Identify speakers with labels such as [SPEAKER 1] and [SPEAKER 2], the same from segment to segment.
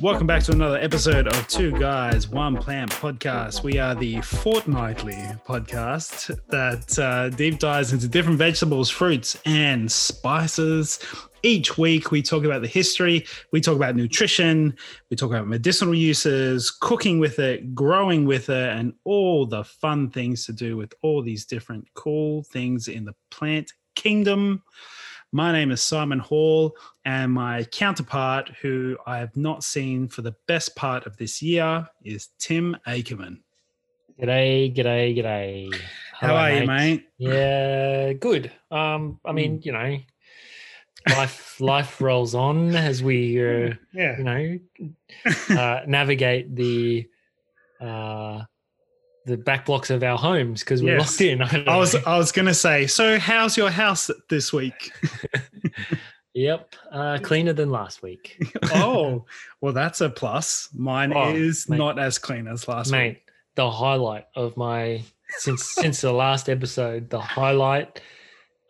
[SPEAKER 1] Welcome back to another episode of Two Guys, One Plant podcast. We are the fortnightly podcast that uh, deep dives into different vegetables, fruits, and spices. Each week, we talk about the history, we talk about nutrition, we talk about medicinal uses, cooking with it, growing with it, and all the fun things to do with all these different cool things in the plant kingdom. My name is Simon Hall, and my counterpart, who I have not seen for the best part of this year, is Tim Akerman.
[SPEAKER 2] G'day, g'day, g'day.
[SPEAKER 1] How are you, mate?
[SPEAKER 2] Yeah, good. Um, I mean, you know, life life rolls on as we, uh,
[SPEAKER 1] Yeah.
[SPEAKER 2] you know, uh, navigate the uh, the back blocks of our homes because we're
[SPEAKER 1] Yes.
[SPEAKER 2] locked in. I,
[SPEAKER 1] I was
[SPEAKER 2] know.
[SPEAKER 1] I was gonna say, so how's your house this week?
[SPEAKER 2] yep, uh, cleaner than last week,
[SPEAKER 1] oh, well, that's a plus. Mine
[SPEAKER 2] Oh,
[SPEAKER 1] is
[SPEAKER 2] mate.
[SPEAKER 1] not as clean as last week.
[SPEAKER 2] mate. The highlight of my since since the last episode, the highlight.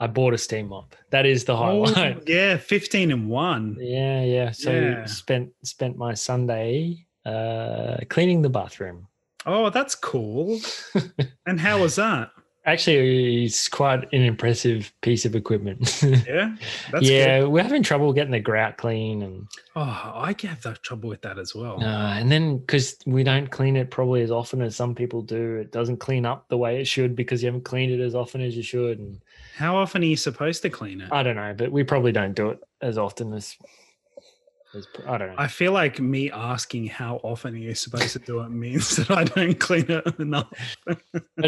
[SPEAKER 2] I bought a steam mop. That is the
[SPEAKER 1] Oh,
[SPEAKER 2] highlight.
[SPEAKER 1] yeah, fifteen and one.
[SPEAKER 2] Yeah, yeah. So
[SPEAKER 1] Yeah.
[SPEAKER 2] spent spent my Sunday uh cleaning the bathroom.
[SPEAKER 1] Oh, that's cool. and how was that?
[SPEAKER 2] Actually, it's quite an impressive piece of equipment.
[SPEAKER 1] Yeah, that's
[SPEAKER 2] yeah,
[SPEAKER 1] Good.
[SPEAKER 2] we're having trouble getting the grout clean, and
[SPEAKER 1] Oh, I have that trouble with that as well.
[SPEAKER 2] uh, and then because we don't clean it probably as often as some people do, it doesn't clean up the way it should because you haven't cleaned it as often as you should. And
[SPEAKER 1] How often are you supposed to clean it?
[SPEAKER 2] I don't know, but we probably don't do it as often as. as I don't know.
[SPEAKER 1] I feel like me asking how often are you supposed to do it means that I don't clean it enough.
[SPEAKER 2] but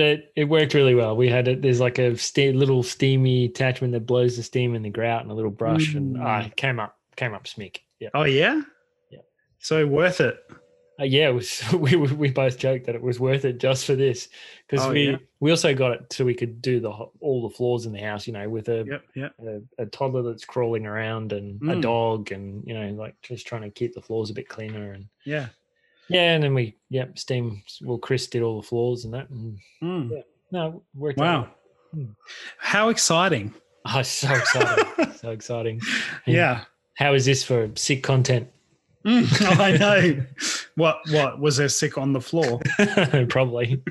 [SPEAKER 2] it, it worked really well. We had it. There's like a ste- little steamy attachment that blows the steam in the grout and a little brush, and
[SPEAKER 1] Mm.
[SPEAKER 2] uh, it came up came up smick. Yeah,
[SPEAKER 1] Oh yeah,
[SPEAKER 2] Yeah.
[SPEAKER 1] So worth it.
[SPEAKER 2] Uh, yeah. It was. We we both joked that it was worth it just for this because
[SPEAKER 1] Oh,
[SPEAKER 2] we
[SPEAKER 1] yeah.
[SPEAKER 2] we also got it so we could do the all the floors in the house. You know, with a
[SPEAKER 1] Yep, yep.
[SPEAKER 2] a, a toddler that's crawling around and a
[SPEAKER 1] Mm.
[SPEAKER 2] dog, and you know, like just trying to keep the floors a bit cleaner and.
[SPEAKER 1] Yeah.
[SPEAKER 2] Yeah, and then we, yep, steam. Well, Chris did all the floors and that. And
[SPEAKER 1] Mm.
[SPEAKER 2] Yeah. no, worked.
[SPEAKER 1] Wow.
[SPEAKER 2] Hmm.
[SPEAKER 1] How exciting.
[SPEAKER 2] Oh, so exciting. so exciting. And
[SPEAKER 1] Yeah.
[SPEAKER 2] How is this for sick content?
[SPEAKER 1] Mm, I know. What what was there sick on the floor?
[SPEAKER 2] Probably.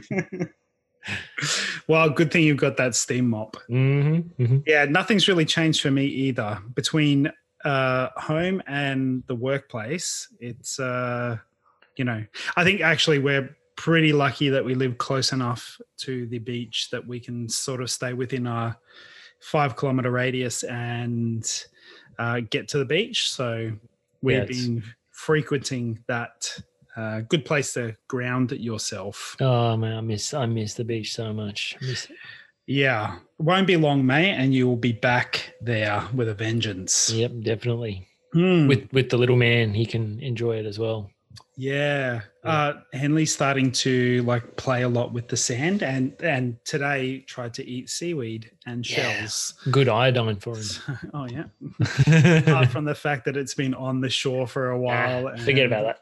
[SPEAKER 1] Well, good thing you've got that steam mop.
[SPEAKER 2] hmm hmm
[SPEAKER 1] Yeah, nothing's really changed for me either. Between uh, home and the workplace, it's uh, you know, I think actually we're pretty lucky that we live close enough to the beach that we can sort of stay within our five kilometer radius and uh, get to the beach. So we've
[SPEAKER 2] Yeah,
[SPEAKER 1] been frequenting that. Uh, good place to ground yourself.
[SPEAKER 2] Oh man, I miss I miss the beach so much. Miss it.
[SPEAKER 1] Yeah, won't be long, mate, and you will be back there with a vengeance.
[SPEAKER 2] Yep, definitely.
[SPEAKER 1] Hmm.
[SPEAKER 2] With with the little man, he can enjoy it as well.
[SPEAKER 1] Yeah.
[SPEAKER 2] Yeah.
[SPEAKER 1] Uh Henley's starting to like play a lot with the sand and and today tried to eat seaweed and
[SPEAKER 2] Yeah.
[SPEAKER 1] shells.
[SPEAKER 2] Good iodine for him.
[SPEAKER 1] oh yeah. Apart from the fact that it's been on the shore for a while.
[SPEAKER 2] forget about that.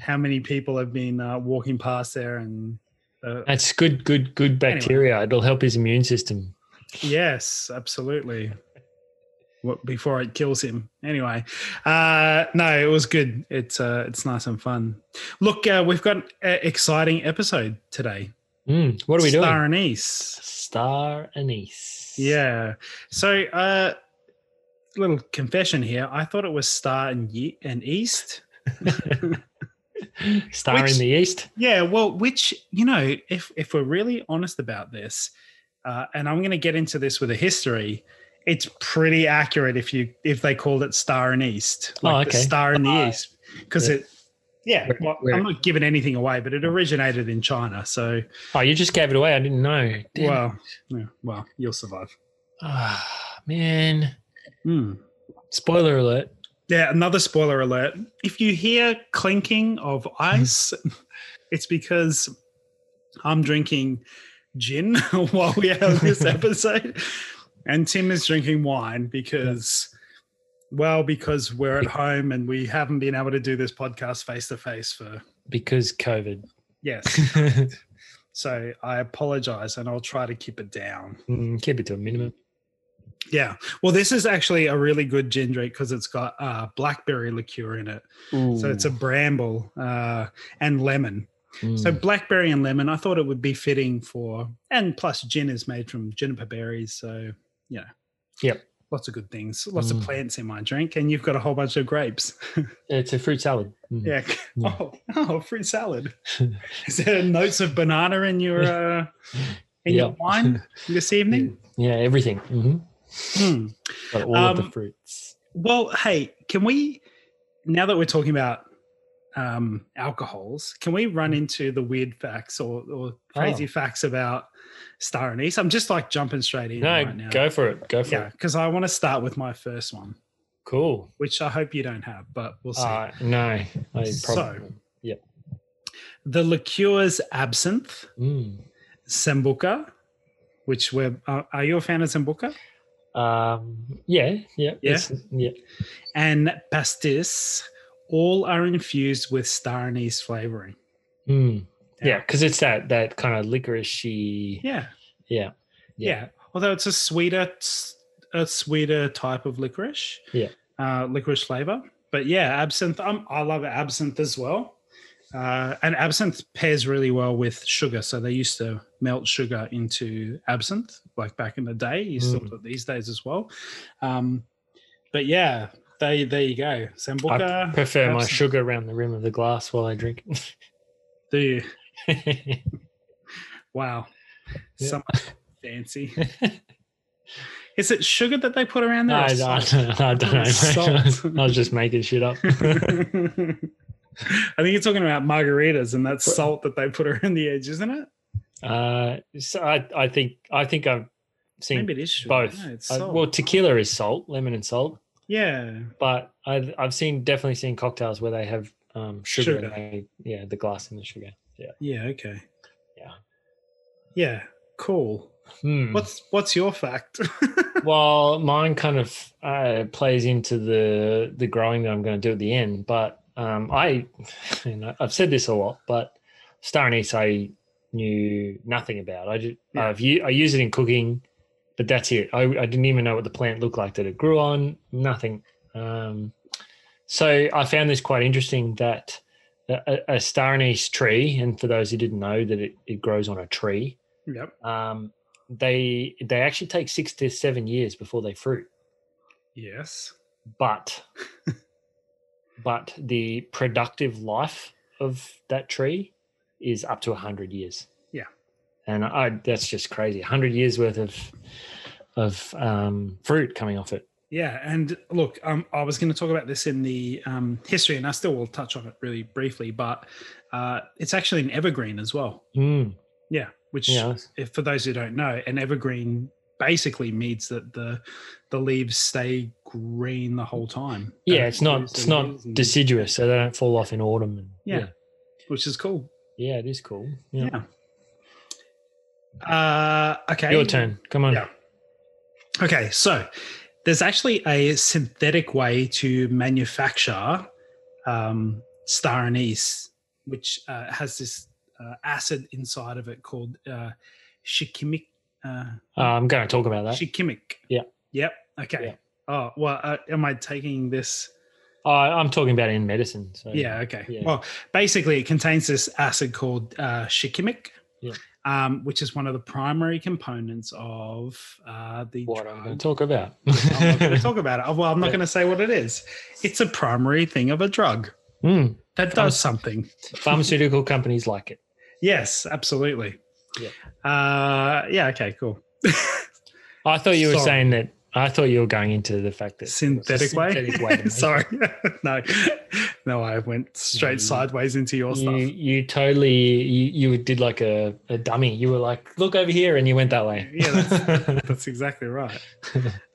[SPEAKER 1] How many people have been uh, walking past there and uh,
[SPEAKER 2] That's good, good, good
[SPEAKER 1] Anyway.
[SPEAKER 2] bacteria. It'll help his immune system.
[SPEAKER 1] Yes, absolutely. What before it kills him. Anyway, uh, no, it was good. It's uh, it's nice and fun. Look, uh, we've got an exciting episode today.
[SPEAKER 2] Mm, what are we doing?
[SPEAKER 1] Star anise.
[SPEAKER 2] Star anise.
[SPEAKER 1] Yeah. So, uh, little confession here. I thought it was Star and Ye- and East.
[SPEAKER 2] Star
[SPEAKER 1] Which-
[SPEAKER 2] in the east.
[SPEAKER 1] Yeah. Well, which you know, if if we're really honest about this, uh, and I'm going to get into this with a history. It's pretty accurate if you if they called it Star and East,
[SPEAKER 2] Oh,
[SPEAKER 1] like the. Star in the. East, because
[SPEAKER 2] Yeah.
[SPEAKER 1] it. Yeah,
[SPEAKER 2] Where-
[SPEAKER 1] well,
[SPEAKER 2] where-
[SPEAKER 1] I'm not giving anything away, but it originated in China. So,
[SPEAKER 2] Oh, you just gave it away. I didn't know. Damn.
[SPEAKER 1] well, yeah, well, you'll survive.
[SPEAKER 2] Ah, man.
[SPEAKER 1] Hmm.
[SPEAKER 2] Spoiler alert.
[SPEAKER 1] Yeah, another spoiler alert. If you hear clinking of ice, it's because I'm drinking gin while we have this episode. And Tim is drinking wine because, well, because we're at home and we haven't been able to do this podcast face to face for,
[SPEAKER 2] Because COVID.
[SPEAKER 1] yes. So I apologize and I'll try to keep it down.
[SPEAKER 2] Mm, keep it to a minimum.
[SPEAKER 1] Yeah. Well, this is actually a really good gin drink because it's got uh, blackberry liqueur in it. So it's a bramble uh, and lemon. So
[SPEAKER 2] Mm.
[SPEAKER 1] blackberry and lemon, I thought it would be fitting for, and plus gin is made from juniper berries. So, you know.
[SPEAKER 2] Yep.
[SPEAKER 1] Lots of good things, lots of
[SPEAKER 2] Mm.
[SPEAKER 1] plants in my drink, and you've got a whole bunch of grapes.
[SPEAKER 2] it's a fruit salad. Mm.
[SPEAKER 1] yeah.
[SPEAKER 2] Yeah.
[SPEAKER 1] Oh, oh, fruit salad. Is there notes of banana in your uh, in your wine this evening?
[SPEAKER 2] Yeah, everything. hmm
[SPEAKER 1] Hmm.
[SPEAKER 2] All of the
[SPEAKER 1] Um,
[SPEAKER 2] fruits.
[SPEAKER 1] Well, hey, can we now that we're talking about um, alcohols, can we run into the weird facts or, or crazy
[SPEAKER 2] Oh.
[SPEAKER 1] facts about star anise? I'm just like jumping straight in
[SPEAKER 2] No,
[SPEAKER 1] right now.
[SPEAKER 2] go for it. Go for
[SPEAKER 1] yeah,
[SPEAKER 2] it.
[SPEAKER 1] because I want to start with my first one,
[SPEAKER 2] Cool.
[SPEAKER 1] which I hope you don't have, but we'll see.
[SPEAKER 2] Uh, no, I
[SPEAKER 1] So-
[SPEAKER 2] probably.
[SPEAKER 1] the liqueurs absinthe,
[SPEAKER 2] Mm.
[SPEAKER 1] sambuca, which we're uh, are you a fan of sambuca?
[SPEAKER 2] Um, yeah, yeah,
[SPEAKER 1] Yeah?
[SPEAKER 2] yeah.
[SPEAKER 1] And pastis, all are infused with star anise flavoring.
[SPEAKER 2] Mm. Yeah, because it's that that kind of licoricey.
[SPEAKER 1] Yeah.
[SPEAKER 2] Yeah.
[SPEAKER 1] Yeah. Although it's a sweeter, a sweeter type of licorice.
[SPEAKER 2] Yeah.
[SPEAKER 1] Uh, licorice flavor. But yeah, absinthe. Um, I love absinthe as well. Uh, and absinthe pairs really well with sugar. So they used to melt sugar into absinthe, like back in the day. You still
[SPEAKER 2] Mm.
[SPEAKER 1] do it these days as well. Um, but yeah, they there you go. Sambuca.
[SPEAKER 2] I prefer my sugar around the rim of the glass while I drink.
[SPEAKER 1] Do you? Wow.
[SPEAKER 2] Yeah.
[SPEAKER 1] So much fancy. Is it sugar that they put around there?
[SPEAKER 2] I,
[SPEAKER 1] or
[SPEAKER 2] I, don't know.
[SPEAKER 1] Salt.
[SPEAKER 2] I was just making shit up.
[SPEAKER 1] I think you're talking about margaritas and that salt that they put around the edge, isn't it?
[SPEAKER 2] Uh, so I, I think I think I've seen
[SPEAKER 1] Maybe it is sugar.
[SPEAKER 2] both.
[SPEAKER 1] No,
[SPEAKER 2] Uh, well, tequila is salt, lemon and salt.
[SPEAKER 1] Yeah.
[SPEAKER 2] But I've I've seen definitely seen cocktails where they have um, sugar.
[SPEAKER 1] Sugar.
[SPEAKER 2] And they, yeah, the glass and the sugar. Yeah.
[SPEAKER 1] Yeah. Okay.
[SPEAKER 2] Yeah.
[SPEAKER 1] Yeah. Cool.
[SPEAKER 2] Hmm.
[SPEAKER 1] What's What's your fact?
[SPEAKER 2] well, mine kind of uh, plays into the the growing that I'm going to do at the end. But um, I, you know, I've said this a lot, but star anise I knew nothing about. I just
[SPEAKER 1] Yeah.
[SPEAKER 2] I've u- I use it in cooking, but that's it. I, I didn't even know what the plant looked like that it grew on. Nothing. Um, so I found this quite interesting that a, a- star anise tree, and for those who didn't know that it, it grows on a tree,
[SPEAKER 1] yep.
[SPEAKER 2] um, they they actually take six to seven years before they fruit.
[SPEAKER 1] Yes.
[SPEAKER 2] But but the productive life of that tree is up to hundred years. And I that's just crazy. hundred years worth of of um, fruit coming off it.
[SPEAKER 1] Yeah, and look, um, I was going to talk about this in the um, history, and I still will touch on it really briefly. But uh, it's actually an evergreen as well.
[SPEAKER 2] Mm,
[SPEAKER 1] Yeah, which,
[SPEAKER 2] yeah,
[SPEAKER 1] if for those who don't know, an evergreen basically means that the the leaves stay green the whole time.
[SPEAKER 2] Yeah. It's not it's not
[SPEAKER 1] and-
[SPEAKER 2] deciduous, so they don't fall off in autumn. And,
[SPEAKER 1] Yeah.
[SPEAKER 2] yeah,
[SPEAKER 1] which is cool.
[SPEAKER 2] yeah, it is cool. Yeah.
[SPEAKER 1] Yeah. Uh, okay.
[SPEAKER 2] Your turn. Come on.
[SPEAKER 1] Yeah. Okay, so there's actually a synthetic way to manufacture um, star anise, which uh, has this uh, acid inside of it called uh, shikimic. Uh,
[SPEAKER 2] Uh, I'm going to talk about that.
[SPEAKER 1] shikimic.
[SPEAKER 2] Yeah.
[SPEAKER 1] Yep. Okay.
[SPEAKER 2] Yeah.
[SPEAKER 1] Oh well, uh, am I taking this?
[SPEAKER 2] I'm talking about in medicine. So
[SPEAKER 1] Yeah. Okay.
[SPEAKER 2] Yeah.
[SPEAKER 1] Well, basically, it contains this acid called uh, shikimic.
[SPEAKER 2] Yeah.
[SPEAKER 1] Um, which is one of the primary components of uh, the
[SPEAKER 2] what I'm going to talk about.
[SPEAKER 1] I'm not going to talk about it. Well, I'm not
[SPEAKER 2] Yeah.
[SPEAKER 1] going to say what it is. It's a primary thing of a drug
[SPEAKER 2] Mm,
[SPEAKER 1] that does something.
[SPEAKER 2] pharmaceutical companies like it.
[SPEAKER 1] Yes, absolutely.
[SPEAKER 2] Yeah.
[SPEAKER 1] Uh, yeah. Okay. Cool.
[SPEAKER 2] I thought you were
[SPEAKER 1] Sorry.
[SPEAKER 2] saying that. I thought you were going into the fact that it
[SPEAKER 1] synthetic way.
[SPEAKER 2] synthetic way
[SPEAKER 1] Sorry. no, no. I went straight
[SPEAKER 2] Mm.
[SPEAKER 1] sideways into your
[SPEAKER 2] You,
[SPEAKER 1] stuff.
[SPEAKER 2] you totally you, you did like a, a dummy. You were like, look over here, and you went that way.
[SPEAKER 1] Yeah, That's exactly right.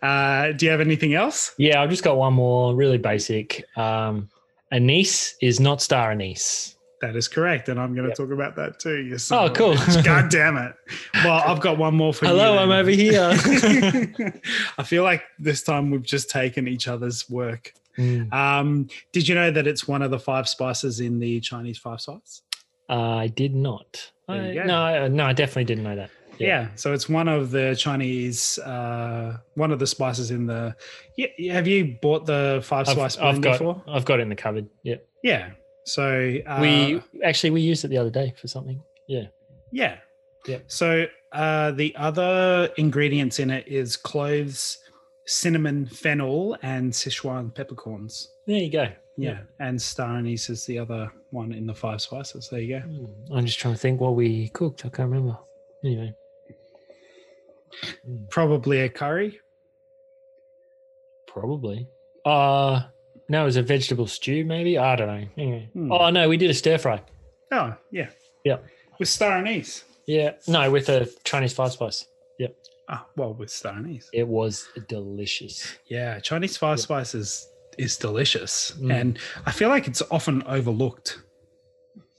[SPEAKER 1] Uh, do you have anything else?
[SPEAKER 2] yeah. I've just got one more, really basic. Um, anise is not star anise.
[SPEAKER 1] That is correct, and I'm going to
[SPEAKER 2] Yep.
[SPEAKER 1] talk about that too. You son
[SPEAKER 2] Oh, cool.
[SPEAKER 1] God damn it! Well, I've got one more for you.
[SPEAKER 2] Hello, I'm over here.
[SPEAKER 1] I feel like this time we've just taken each other's work.
[SPEAKER 2] Mm.
[SPEAKER 1] Um, did you know that it's one of the five spices in the Chinese five spices?
[SPEAKER 2] I did not. I, no, I- no, I definitely didn't know that.
[SPEAKER 1] Yeah.
[SPEAKER 2] Yeah.
[SPEAKER 1] so it's one of the Chinese, uh, one of the spices in the. Yeah, yeah, have you bought the five
[SPEAKER 2] I've,
[SPEAKER 1] spice
[SPEAKER 2] I've got,
[SPEAKER 1] before?
[SPEAKER 2] I've got it in the cupboard. Yeah,
[SPEAKER 1] Yeah. So uh,
[SPEAKER 2] we actually we used it the other day for something. Yeah,
[SPEAKER 1] Yeah.
[SPEAKER 2] Yeah.
[SPEAKER 1] So uh, the other ingredients in it is cloves, cinnamon, fennel, and Sichuan peppercorns.
[SPEAKER 2] there you go.
[SPEAKER 1] Yeah. And star anise is the other one in the five spices. There you go.
[SPEAKER 2] Hmm, I'm just trying to think what we cooked. I can't remember. Anyway,
[SPEAKER 1] Probably a curry.
[SPEAKER 2] probably. Uh no, it was a vegetable stew. Maybe I don't know. Anyway,
[SPEAKER 1] Hmm.
[SPEAKER 2] oh no, we did a stir fry.
[SPEAKER 1] Oh, yeah.
[SPEAKER 2] Yeah.
[SPEAKER 1] With star anise.
[SPEAKER 2] Yeah, no, with a Chinese five spice. Yep.
[SPEAKER 1] Ah, well, with star anise.
[SPEAKER 2] It was delicious.
[SPEAKER 1] Yeah. Chinese five spices is delicious.
[SPEAKER 2] Mm.
[SPEAKER 1] And I feel like it's often overlooked.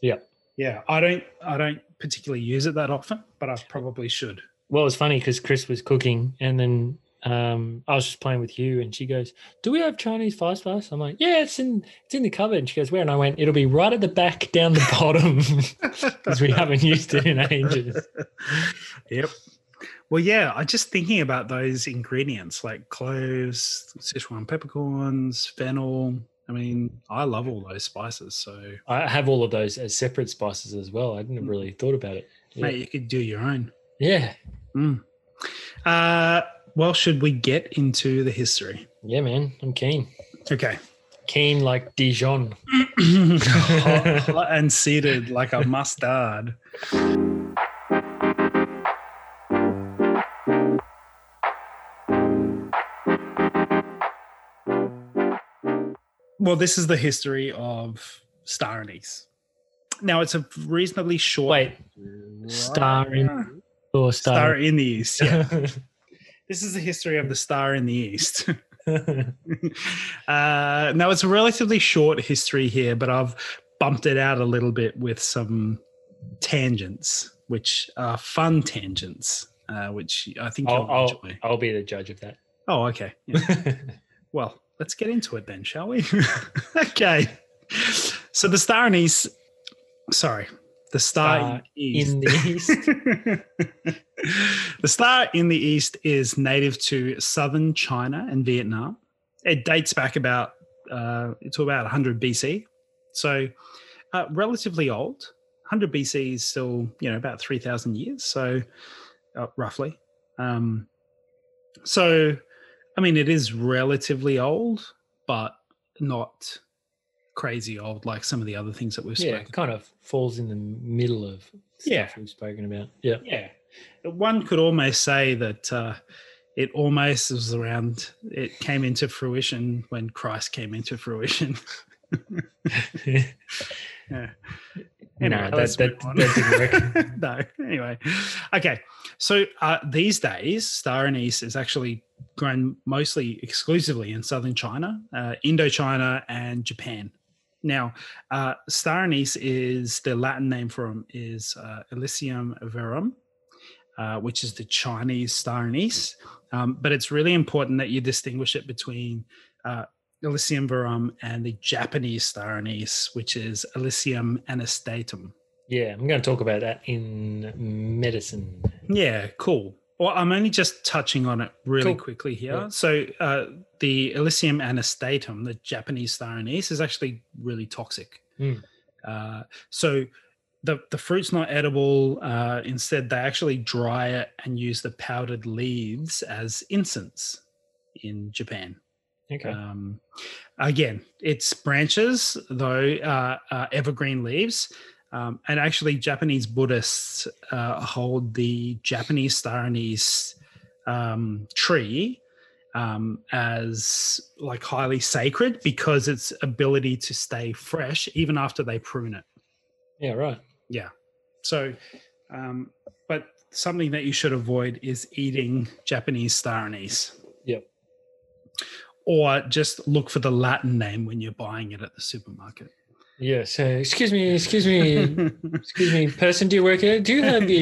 [SPEAKER 2] Yeah.
[SPEAKER 1] Yeah. I don't I don't particularly use it that often, but I probably should.
[SPEAKER 2] Well, it's funny because Chris was cooking, and then um, I was just playing with you, and she goes, "Do we have Chinese five spice?" I'm like, "Yeah, it's in it's in the cupboard." And she goes, "Where?" And I went, "It'll be right at the back, down the bottom, because we haven't used it in ages."
[SPEAKER 1] Yep. Well, yeah, I just thinking about those ingredients like cloves, Sichuan peppercorns, fennel. I mean, I love all those spices. So,
[SPEAKER 2] I have all of those as separate spices as well. I didn't really thought about it. Yeah,
[SPEAKER 1] mate, you could do your own.
[SPEAKER 2] yeah,
[SPEAKER 1] Mm. Uh, well, should we get into the history?
[SPEAKER 2] yeah, man. I'm keen,
[SPEAKER 1] Okay.
[SPEAKER 2] keen like Dijon.
[SPEAKER 1] hot, hot and seated like a mustard. Well, this is the history of star anise. Now, it's a reasonably short.
[SPEAKER 2] Wait, star in or
[SPEAKER 1] Star
[SPEAKER 2] star.
[SPEAKER 1] in the East. Yeah. this is the history of the star in the East. uh, now, it's a relatively short history here, but I've bumped it out a little bit with some tangents, which are fun tangents, uh, which I think
[SPEAKER 2] I'll,
[SPEAKER 1] you'll
[SPEAKER 2] I'll,
[SPEAKER 1] enjoy.
[SPEAKER 2] I'll be the judge of that.
[SPEAKER 1] Oh, okay. Yeah. Well, let's get into it then, shall we? okay. So the star anise, sorry, the star,
[SPEAKER 2] Star
[SPEAKER 1] in,
[SPEAKER 2] in the
[SPEAKER 1] east. the star in the east is native to southern China and Vietnam. It dates back about uh, to about 100 BC, so uh, relatively old. 100 BC is still, you know, about 3,000 years, so uh, roughly. Um, so, I mean, it is relatively old, but not crazy old like some of the other things that we've
[SPEAKER 2] Yeah,
[SPEAKER 1] spoken.
[SPEAKER 2] it kind of falls in the middle of stuff
[SPEAKER 1] Yeah.
[SPEAKER 2] we've spoken about. Yeah.
[SPEAKER 1] Yeah, one could almost say that uh, it almost was around. It came into fruition when Christ came into fruition. yeah. Anyway,
[SPEAKER 2] No, that- that- that
[SPEAKER 1] no. Anyway, okay. So uh, these days, star anise is actually grown mostly exclusively in southern China, uh, Indochina, and Japan. Now, uh, star anise is the Latin name for them is uh, Illicium verum, uh, which is the Chinese star anise. Um, but it's really important that you distinguish it between uh, Illicium verum and the Japanese star anise, which is Illicium anastatum.
[SPEAKER 2] Yeah, I'm going to talk about that in medicine.
[SPEAKER 1] Yeah, cool. Well, I'm only just touching on it really
[SPEAKER 2] Cool.
[SPEAKER 1] quickly here.
[SPEAKER 2] Yeah.
[SPEAKER 1] So, uh, the Illicium anastatum, the Japanese star anise, is actually really toxic.
[SPEAKER 2] Mm.
[SPEAKER 1] Uh, so, the the fruit's not edible. Uh, instead, they actually dry it and use the powdered leaves as incense in Japan.
[SPEAKER 2] Okay.
[SPEAKER 1] Um, again, its branches, though, uh, are evergreen leaves. Um, and actually, Japanese Buddhists uh, hold the Japanese star anise um, tree um, as like highly sacred because its ability to stay fresh even after they prune it.
[SPEAKER 2] yeah, right.
[SPEAKER 1] Yeah. So, um, but something that you should avoid is eating Japanese star anise.
[SPEAKER 2] Yep.
[SPEAKER 1] Or just look for the Latin name when you're buying it at the supermarket.
[SPEAKER 2] Yeah, so excuse me, excuse me, excuse me, person, do you work here? Do you have the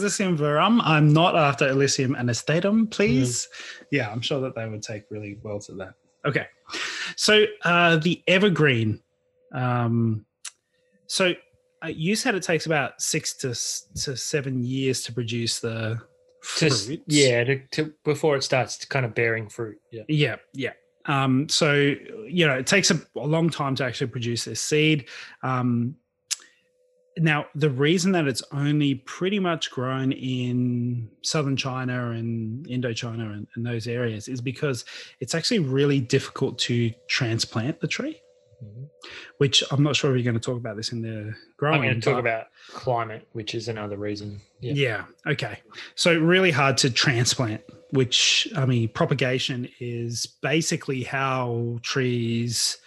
[SPEAKER 1] this in verum? I'm not after Illicium anastatum, please. Yeah, I'm sure that they would take really well to that. Okay. So uh, the evergreen. Um, so uh, you said it takes about six to s- to seven years to produce the fruit.
[SPEAKER 2] yeah, to, to, before it starts kind of bearing fruit. Yeah.
[SPEAKER 1] Yeah, yeah. Um, so you know, it takes a, a long time to actually produce this seed. Um, now, the reason that it's only pretty much grown in southern China and Indochina and, and those areas is because it's actually really difficult to transplant the tree.
[SPEAKER 2] Mhm.
[SPEAKER 1] Which I'm not sure if you're going to talk about this in the growing.
[SPEAKER 2] I'm going to talk about climate, which is another reason. Yeah.
[SPEAKER 1] yeah. Okay. So really hard to transplant, which I mean, propagation is basically how trees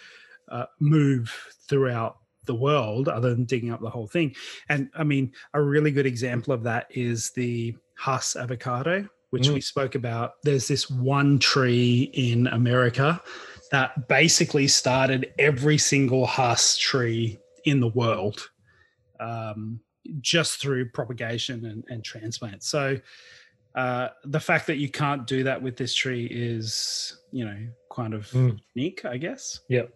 [SPEAKER 1] uh, move throughout the world, other than digging up the whole thing. And I mean, a really good example of that is the Hass avocado, which
[SPEAKER 2] Mm.
[SPEAKER 1] we spoke about. There's this one tree in America that basically started every single Hass tree in the world. Um, just through propagation and, and transplant. So uh, the fact that you can't do that with this tree is, you know, kind of
[SPEAKER 2] Mm.
[SPEAKER 1] unique, I guess.
[SPEAKER 2] Yep.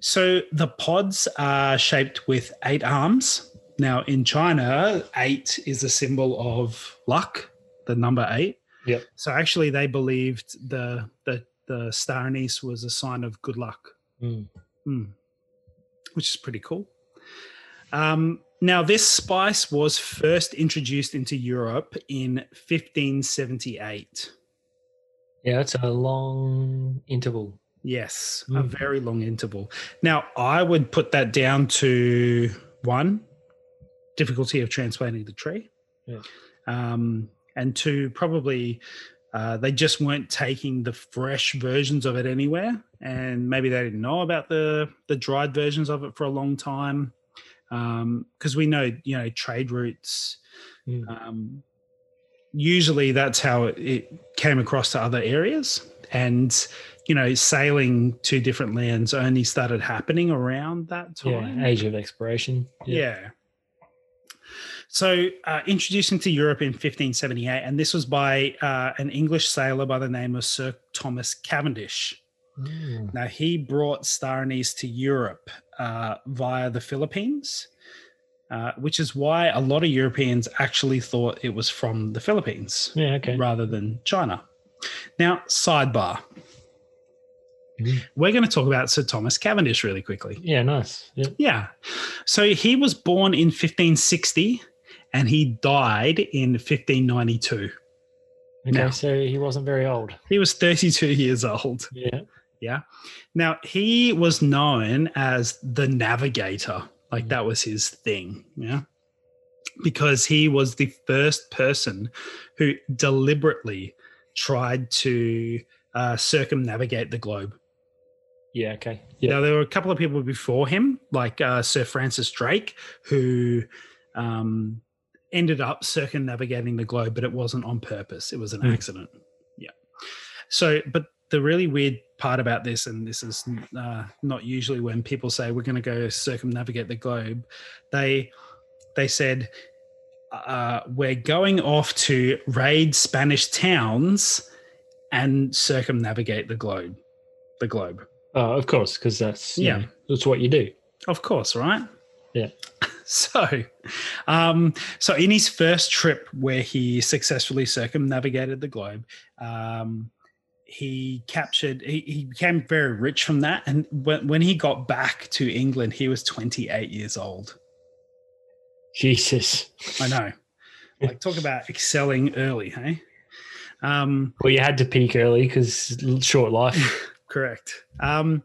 [SPEAKER 1] So the pods are shaped with eight arms. Now in China, eight is a symbol of luck, the number eight.
[SPEAKER 2] Yep.
[SPEAKER 1] So actually, they believed the the the star anise was a sign of good luck.
[SPEAKER 2] Mm.
[SPEAKER 1] Hmm. Which is pretty cool. Um, now, this spice was first introduced into Europe in 1578.
[SPEAKER 2] Yeah, that's a long interval.
[SPEAKER 1] Yes, a
[SPEAKER 2] Mm.
[SPEAKER 1] very long interval. Now, I would put that down to one, difficulty of transplanting the tree.
[SPEAKER 2] Yeah.
[SPEAKER 1] Um, and two, probably uh, they just weren't taking the fresh versions of it anywhere. And maybe they didn't know about the, the dried versions of it for a long time. Because we know, you know, trade routes,
[SPEAKER 2] Mm.
[SPEAKER 1] um, usually that's how it, it came across to other areas. And you know, sailing to different lands only started happening around that time.
[SPEAKER 2] Yeah, age of exploration.
[SPEAKER 1] Yeah. So, uh, introduced into Europe in 1578, and this was by uh, an English sailor by the name of Sir Thomas Cavendish.
[SPEAKER 2] Mm.
[SPEAKER 1] Now, he brought star anise to Europe uh, via the Philippines, uh, which is why a lot of Europeans actually thought it was from the Philippines
[SPEAKER 2] Yeah, okay.
[SPEAKER 1] rather than China. Now, sidebar.
[SPEAKER 2] Mhm.
[SPEAKER 1] We're going to talk about Sir Thomas Cavendish really quickly.
[SPEAKER 2] Yeah, nice. Yeah.
[SPEAKER 1] Yeah. So he was born in 1560 and he died in 1592.
[SPEAKER 2] Okay,
[SPEAKER 1] Now-
[SPEAKER 2] so he wasn't very old.
[SPEAKER 1] He was 32 years old.
[SPEAKER 2] Yeah.
[SPEAKER 1] Yeah. Now, he was known as the navigator. Like
[SPEAKER 2] Mhm.
[SPEAKER 1] that was his thing. Yeah. Because he was the first person who deliberately tried to uh, circumnavigate the globe.
[SPEAKER 2] Yeah, okay. Yeah.
[SPEAKER 1] Now, there were a couple of people before him, like uh, Sir Francis Drake, who um, ended up circumnavigating the globe, but it wasn't on purpose. It was an
[SPEAKER 2] Hmm.
[SPEAKER 1] accident. Yeah. So, but the really weird part about this, and this is uh, not usually when people say we're going to go circumnavigate the globe, they they said uh, we're going off to raid Spanish towns and circumnavigate the globe. The globe.
[SPEAKER 2] Oh, of course, because that's
[SPEAKER 1] Yeah.
[SPEAKER 2] know, that's what you do.
[SPEAKER 1] Of course, right?
[SPEAKER 2] Yeah.
[SPEAKER 1] So, um, so in his first trip where he successfully circumnavigated the globe, um, he captured. He, he became very rich from that, and when when he got back to England, he was 28 years old.
[SPEAKER 2] Jesus.
[SPEAKER 1] I know. Like talk about excelling early, hey? Um,
[SPEAKER 2] Well, you had to peak early because short life.
[SPEAKER 1] Correct. Um,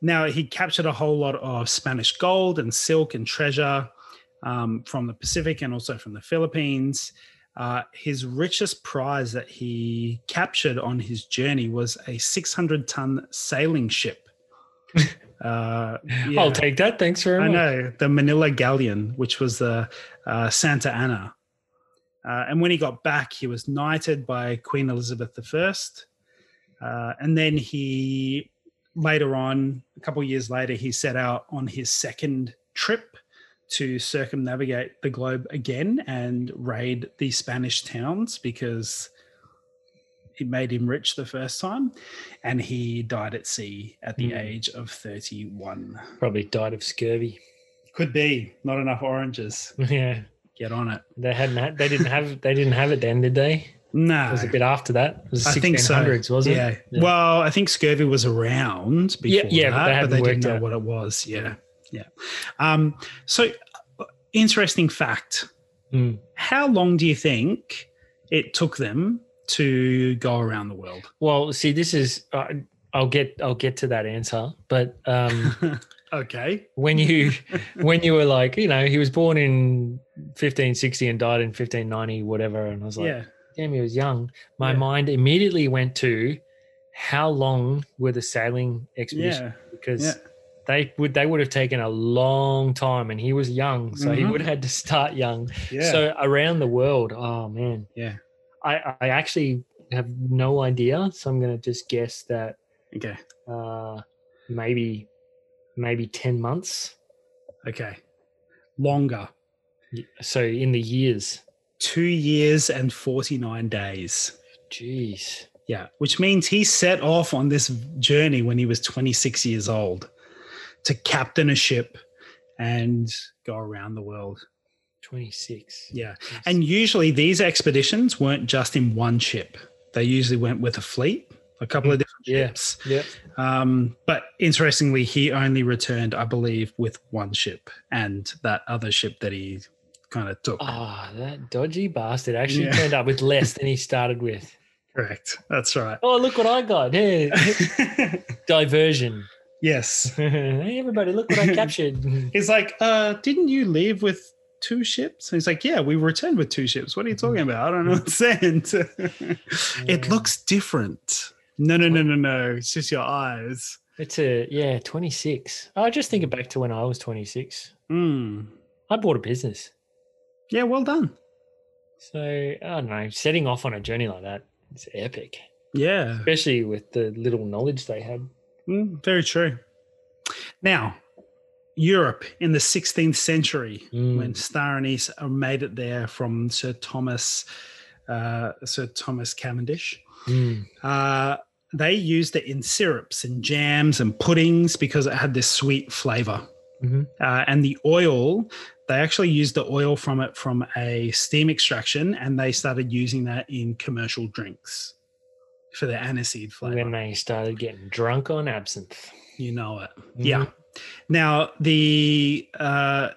[SPEAKER 1] now he captured a whole lot of Spanish gold and silk and treasure um, from the Pacific and also from the Philippines. Uh, his richest prize that he captured on his journey was a 600 ton sailing ship. Uh, yeah.
[SPEAKER 2] I'll take that. Thanks very
[SPEAKER 1] I
[SPEAKER 2] much.
[SPEAKER 1] know the Manila Galleon, which was the uh, Santa Ana. Uh, and when he got back, he was knighted by Queen Elizabeth I. Uh, and then he later on, a couple of years later, he set out on his second trip to circumnavigate the globe again and raid the Spanish towns because it made him rich the first time. And he died at sea at the
[SPEAKER 2] Hmm.
[SPEAKER 1] age of 31.
[SPEAKER 2] Probably died of scurvy.
[SPEAKER 1] Could be not enough oranges.
[SPEAKER 2] yeah,
[SPEAKER 1] Get on it.
[SPEAKER 2] they hadn't. Had, they didn't have. They didn't have it then, did they?
[SPEAKER 1] No,
[SPEAKER 2] It was a bit after that. It was
[SPEAKER 1] I think so. yeah.
[SPEAKER 2] it? Yeah.
[SPEAKER 1] Well, I think scurvy was around before
[SPEAKER 2] Yeah, yeah, but
[SPEAKER 1] that,
[SPEAKER 2] they
[SPEAKER 1] but they, didn't know
[SPEAKER 2] out.
[SPEAKER 1] what it was. Yeah, yeah. Um, so, uh, interesting fact.
[SPEAKER 2] Mm.
[SPEAKER 1] How long do you think it took them to go around the world?
[SPEAKER 2] Well, see, this is. Uh, I'll get. I'll get to that answer, but um,
[SPEAKER 1] okay.
[SPEAKER 2] when you when you were like, you know, he was born in 1560 and died in 1590, whatever, and I was like,
[SPEAKER 1] yeah.
[SPEAKER 2] damn, he was young. My
[SPEAKER 1] Yeah.
[SPEAKER 2] mind immediately went to how long were the sailing expeditions?
[SPEAKER 1] Yeah.
[SPEAKER 2] Because
[SPEAKER 1] Yeah.
[SPEAKER 2] They would they would have taken a long time, and he was young, so he
[SPEAKER 1] Mhm.
[SPEAKER 2] would have had to start young.
[SPEAKER 1] Yeah.
[SPEAKER 2] So around the world, oh man,
[SPEAKER 1] yeah.
[SPEAKER 2] I I actually have no idea, so I'm gonna just guess that
[SPEAKER 1] Okay.
[SPEAKER 2] uh, maybe maybe ten months.
[SPEAKER 1] Okay. Longer.
[SPEAKER 2] So in the years,
[SPEAKER 1] Two years and 49 days.
[SPEAKER 2] jeez.
[SPEAKER 1] Yeah. Which means he set off on this journey when he was 26 years old to captain a ship and go around the world.
[SPEAKER 2] 26.
[SPEAKER 1] Yeah. And usually these expeditions weren't just in one ship, they usually went with a fleet, a couple of different
[SPEAKER 2] Yeah.
[SPEAKER 1] ships.
[SPEAKER 2] Yep.
[SPEAKER 1] Um, but interestingly, he only returned, I believe, with one ship and that other ship that he kind of took.
[SPEAKER 2] Ah, that dodgy bastard actually
[SPEAKER 1] Yeah.
[SPEAKER 2] turned up with less than he started with.
[SPEAKER 1] Correct. That's right.
[SPEAKER 2] Oh, look what I got. Hey, diversion.
[SPEAKER 1] Yes.
[SPEAKER 2] hey, everybody, look what I captured.
[SPEAKER 1] He's like, uh, didn't you leave with two ships? And he's like, yeah, we returned with two ships. What are you talking about? I don't understand. it looks different. No, no, no, no, no. It's just your eyes.
[SPEAKER 2] It's a, yeah, 26. I just think it back to when I was 26.
[SPEAKER 1] Mm.
[SPEAKER 2] I bought a business.
[SPEAKER 1] Yeah, well done.
[SPEAKER 2] So, I don't know, setting off on a journey like that, it's epic,
[SPEAKER 1] Yeah.
[SPEAKER 2] especially with the little knowledge they had.
[SPEAKER 1] Mm, very true. Now, Europe in the 16th century,
[SPEAKER 2] Mm.
[SPEAKER 1] when star anise made it there from Sir Thomas, uh, Sir Thomas Cavendish.
[SPEAKER 2] Mm.
[SPEAKER 1] Uh, they used it in syrups and jams and puddings because it had this sweet flavor.
[SPEAKER 2] Mhm.
[SPEAKER 1] Uh, and the oil, they actually used the oil from it from a steam extraction, and they started using that in commercial drinks for the aniseed flavor.
[SPEAKER 2] When they started getting drunk on absinthe.
[SPEAKER 1] You know it.
[SPEAKER 2] Mhm.
[SPEAKER 1] Yeah. Now the uh,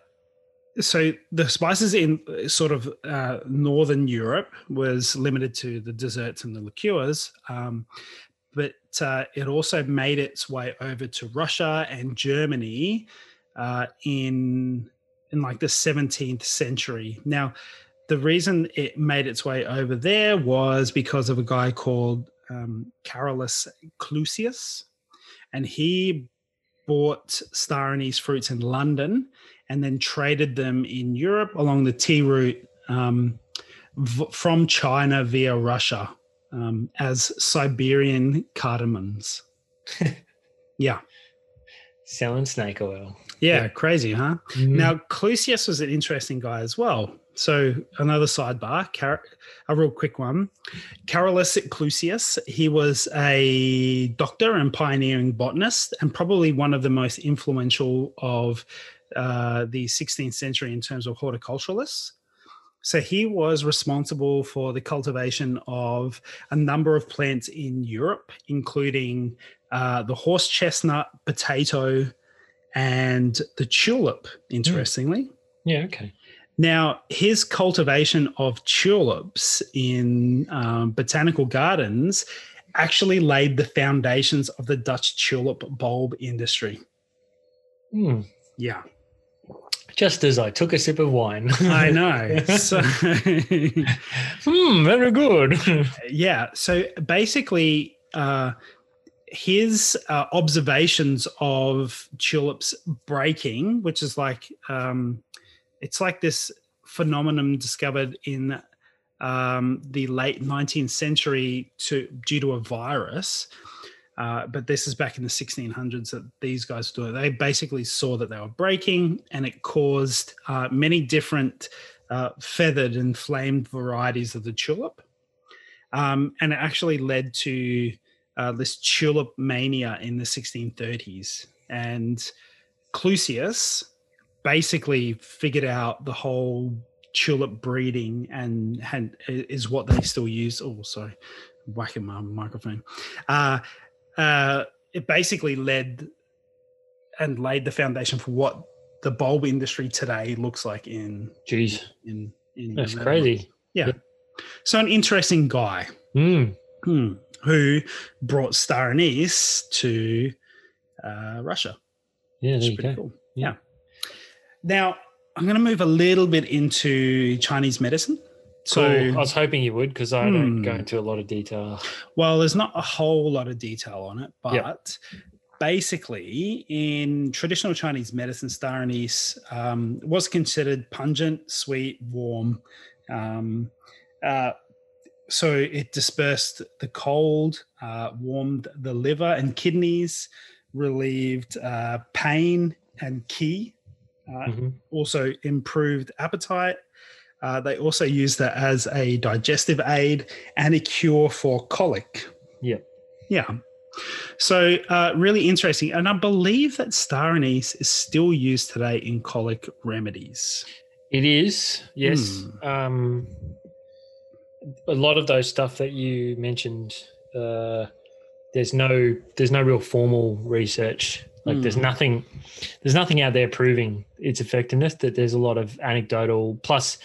[SPEAKER 1] so the spices in sort of uh, northern Europe was limited to the desserts and the liqueurs, um, but uh, it also made its way over to Russia and Germany uh, in in like the 17th century. Now, the reason it made its way over there was because of a guy called um, Carolus Clusius, and he bought star anise fruits in London and then traded them in Europe along the tea route um, v- from China via Russia um, as Siberian cardamoms. yeah.
[SPEAKER 2] Selling snake oil.
[SPEAKER 1] Yeah,
[SPEAKER 2] Yeah.
[SPEAKER 1] crazy, huh?
[SPEAKER 2] Mm.
[SPEAKER 1] Now, Clusius was an interesting guy as well. So, another sidebar, Car- a real quick one. Carolus Clusius, he was a doctor and pioneering botanist, and probably one of the most influential of uh, the 16th century in terms of horticulturalists. So, he was responsible for the cultivation of a number of plants in Europe, including uh, the horse chestnut, potato, and the tulip, interestingly.
[SPEAKER 2] yeah, okay.
[SPEAKER 1] Now, his cultivation of tulips in um, botanical gardens actually laid the foundations of the Dutch tulip bulb industry.
[SPEAKER 2] Hmm.
[SPEAKER 1] Yeah,
[SPEAKER 2] Just as I took a sip of wine.
[SPEAKER 1] I know. So,
[SPEAKER 2] hmm, very good.
[SPEAKER 1] yeah, so basically, uh, his uh, observations of tulips breaking, which is like um, it's like this phenomenon discovered in um, the late 19th century to due to a virus. Uh, but this is back in the 1600s that these guys do it. They basically saw that they were breaking, and it caused uh, many different uh, feathered and flamed varieties of the tulip. Um, and it actually led to uh, this tulip mania in the 1630s. And Clusius basically figured out the whole tulip breeding and had is what they still use. Oh, sorry, whacking my microphone. Uh, uh, it basically led and laid the foundation for what the bulb industry today looks like in
[SPEAKER 2] Jeez,
[SPEAKER 1] in in
[SPEAKER 2] that's crazy.
[SPEAKER 1] Yeah.
[SPEAKER 2] Yeah.
[SPEAKER 1] So an interesting guy
[SPEAKER 2] Mm.
[SPEAKER 1] hmm, who brought star anise to uh, Russia.
[SPEAKER 2] Yeah, there you
[SPEAKER 1] pretty
[SPEAKER 2] go.
[SPEAKER 1] cool.
[SPEAKER 2] Yeah.
[SPEAKER 1] Yeah. Now I'm going to move a little bit into Chinese medicine. So,
[SPEAKER 2] Cool. I was hoping you would because I don't go
[SPEAKER 1] Hmm.
[SPEAKER 2] into a lot of detail.
[SPEAKER 1] well, there's not a whole lot of detail on it, but
[SPEAKER 2] Yeah.
[SPEAKER 1] basically, in traditional Chinese medicine, star anise um, was considered pungent, sweet, warm. Um, uh, so it dispersed the cold, uh, warmed the liver and kidneys, relieved uh, pain and qi, uh,
[SPEAKER 2] Mhm.
[SPEAKER 1] also improved appetite. Uh, they also use that as a digestive aid and a cure for colic.
[SPEAKER 2] Yeah.
[SPEAKER 1] Yeah. So, uh, really interesting. And I believe that star anise is still used today in colic remedies.
[SPEAKER 2] It is, yes.
[SPEAKER 1] Hmm.
[SPEAKER 2] Um, a lot of those stuff that you mentioned, uh, there's no there's no real formal research. Like there's
[SPEAKER 1] Hmm.
[SPEAKER 2] nothing there's nothing out there proving its effectiveness. That there's a lot of anecdotal. Plus,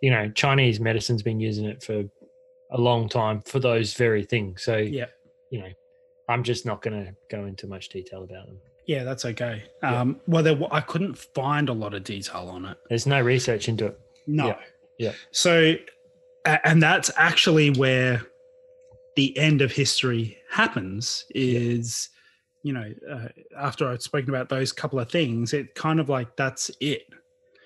[SPEAKER 2] you know, Chinese medicine's been using it for a long time for those very things. So
[SPEAKER 1] Yeah.
[SPEAKER 2] you know, I'm just not going to go into much detail about them.
[SPEAKER 1] Yeah, that's okay.
[SPEAKER 2] Yeah.
[SPEAKER 1] Um, well, there, I couldn't find a lot of detail on it.
[SPEAKER 2] There's no research into it.
[SPEAKER 1] No.
[SPEAKER 2] Yeah, yeah.
[SPEAKER 1] So, and that's actually where the end of history happens is, you know, uh, after I've spoken about those couple of things, it kind of like that's it.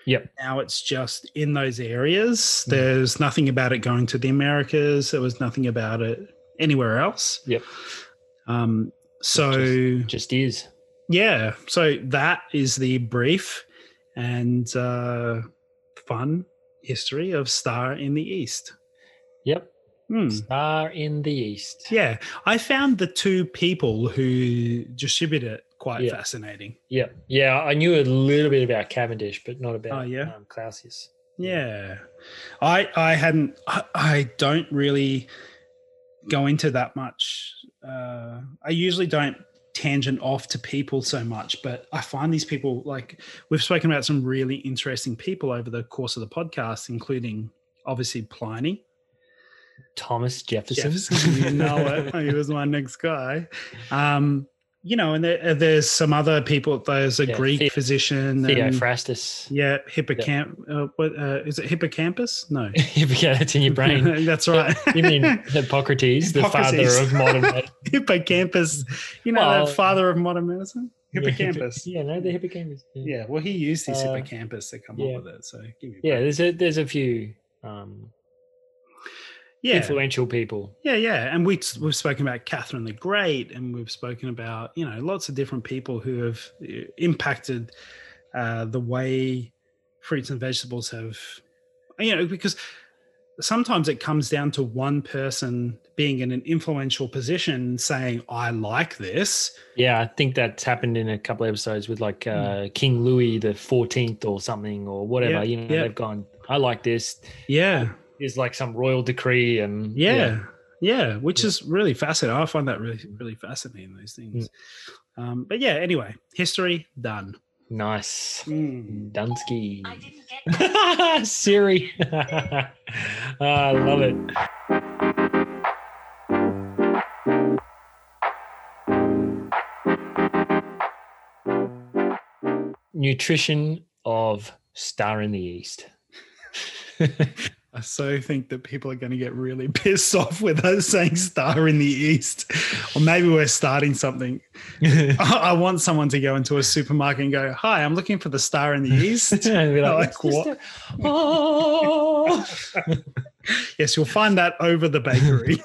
[SPEAKER 2] Yep.
[SPEAKER 1] Now it's just in those areas.
[SPEAKER 2] Mm.
[SPEAKER 1] There's nothing about it going to the Americas. There was nothing about it anywhere else.
[SPEAKER 2] Yep.
[SPEAKER 1] Um, so
[SPEAKER 2] Just is.
[SPEAKER 1] yeah, so that is the brief and uh, fun history of Star in the East. Hmm.
[SPEAKER 2] Star in the East.
[SPEAKER 1] Yeah, I found the two people who distribute it quite
[SPEAKER 2] Yeah.
[SPEAKER 1] fascinating.
[SPEAKER 2] Yeah, yeah. I knew a little bit about Cavendish, but not about
[SPEAKER 1] Oh, yeah?
[SPEAKER 2] um, Clausius.
[SPEAKER 1] Yeah, I I hadn't I, I don't really go into that much. Uh, I usually don't tangent off to people so much, but I find these people like we've spoken about some really interesting people over the course of the podcast, including obviously Pliny.
[SPEAKER 2] Thomas Jefferson.
[SPEAKER 1] Jefferson, you know it. He was my next guy. Um, you know, and there, there's some other people. There's a
[SPEAKER 2] Yeah,
[SPEAKER 1] Greek physician. and-
[SPEAKER 2] Theophrastus.
[SPEAKER 1] yeah, hippocamp. Uh, what uh, is it? Hippocampus? No,
[SPEAKER 2] yeah, that's in your brain.
[SPEAKER 1] That's right.
[SPEAKER 2] You mean Hippocrates, the father of modern medicine?
[SPEAKER 1] hippocampus? You know,
[SPEAKER 2] Well-
[SPEAKER 1] the father of modern medicine. Hippocampus.
[SPEAKER 2] Yeah, no, the hippocampus. Yeah,
[SPEAKER 1] Yeah, well, he used his
[SPEAKER 2] Uh,
[SPEAKER 1] hippocampus to come
[SPEAKER 2] yeah.
[SPEAKER 1] up with it. So give me a
[SPEAKER 2] yeah. There's a there's a few um,
[SPEAKER 1] yeah,
[SPEAKER 2] influential people.
[SPEAKER 1] yeah, yeah. And we we've spoken about Catherine the Great, and we've spoken about you know lots of different people who have uh, impacted uh, the way fruits and vegetables have, you know, because sometimes it comes down to one person being in an influential position saying, "I like this."
[SPEAKER 2] Yeah, I think that's happened in a couple of episodes with like uh, King Louis the Fourteenth or something or whatever.
[SPEAKER 1] Yeah,
[SPEAKER 2] you know,
[SPEAKER 1] yeah.
[SPEAKER 2] they've gone. I like this.
[SPEAKER 1] Yeah,
[SPEAKER 2] Is like some royal decree and
[SPEAKER 1] yeah, yeah, which
[SPEAKER 2] Yeah.
[SPEAKER 1] is really fascinating. I find that really, really fascinating. Those things. Um, but yeah, anyway, history done.
[SPEAKER 2] nice.
[SPEAKER 1] Mm.
[SPEAKER 2] Dunsky.
[SPEAKER 3] I didn't get
[SPEAKER 2] Siri. I love it. Nutrition of Star in the East.
[SPEAKER 1] I so think that people are going to get really pissed off with us saying star in the east, or maybe we're starting something. I want someone to go into a supermarket and go, "Hi, I'm looking for the star in the east."
[SPEAKER 2] And be
[SPEAKER 1] Like,
[SPEAKER 2] "What's
[SPEAKER 1] what?
[SPEAKER 2] Oh.
[SPEAKER 1] yes, you'll find that over the bakery.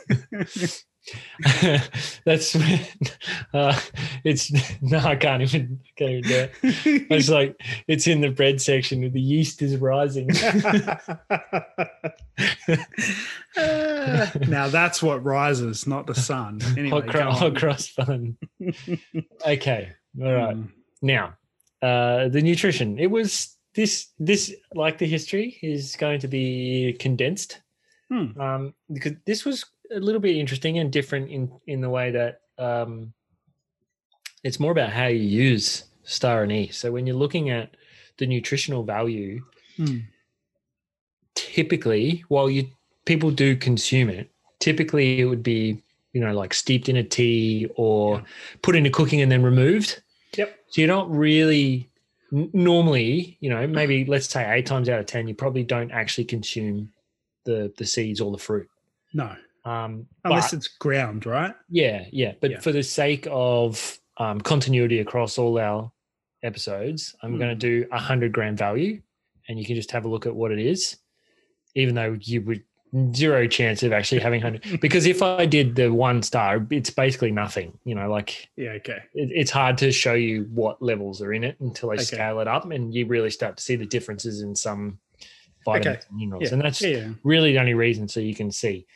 [SPEAKER 2] That's uh, it's no, I can't even can't even do it. It's like it's in the bread section. The yeast is rising.
[SPEAKER 1] now that's what rises, not the sun. Anyway,
[SPEAKER 2] hot, cro- hot cross fun. okay, all right.
[SPEAKER 1] Mm.
[SPEAKER 2] Now, uh, the nutrition. It was this this like the history is going to be condensed
[SPEAKER 1] Hmm.
[SPEAKER 2] um, because this was a little bit interesting and different in in the way that um, it's more about how you use star anise. So when you're looking at the nutritional value,
[SPEAKER 1] Hmm.
[SPEAKER 2] typically, while you people do consume it, typically it would be you know like steeped in a tea or
[SPEAKER 1] Yeah.
[SPEAKER 2] put into cooking and then removed.
[SPEAKER 1] Yep.
[SPEAKER 2] So you're not really normally, you know, maybe let's say eight times out of ten, you probably don't actually consume the the seeds or the fruit.
[SPEAKER 1] No,
[SPEAKER 2] Um,
[SPEAKER 1] unless
[SPEAKER 2] but-
[SPEAKER 1] it's ground, right?
[SPEAKER 2] yeah, yeah. But
[SPEAKER 1] Yeah.
[SPEAKER 2] for the sake of um, continuity across all our episodes, I'm going to do a hundred gram value, and you can just have a look at what it is, even though you would zero chance of actually having hundred. because if I did the one star, it's basically nothing. You know, like
[SPEAKER 1] Yeah. Okay.
[SPEAKER 2] it, it's hard to show you what levels are in it until I
[SPEAKER 1] Okay.
[SPEAKER 2] scale it up, and you really start to see the differences in some vitamins and minerals,
[SPEAKER 1] Yeah.
[SPEAKER 2] and that's
[SPEAKER 1] yeah.
[SPEAKER 2] really the only reason so you can see.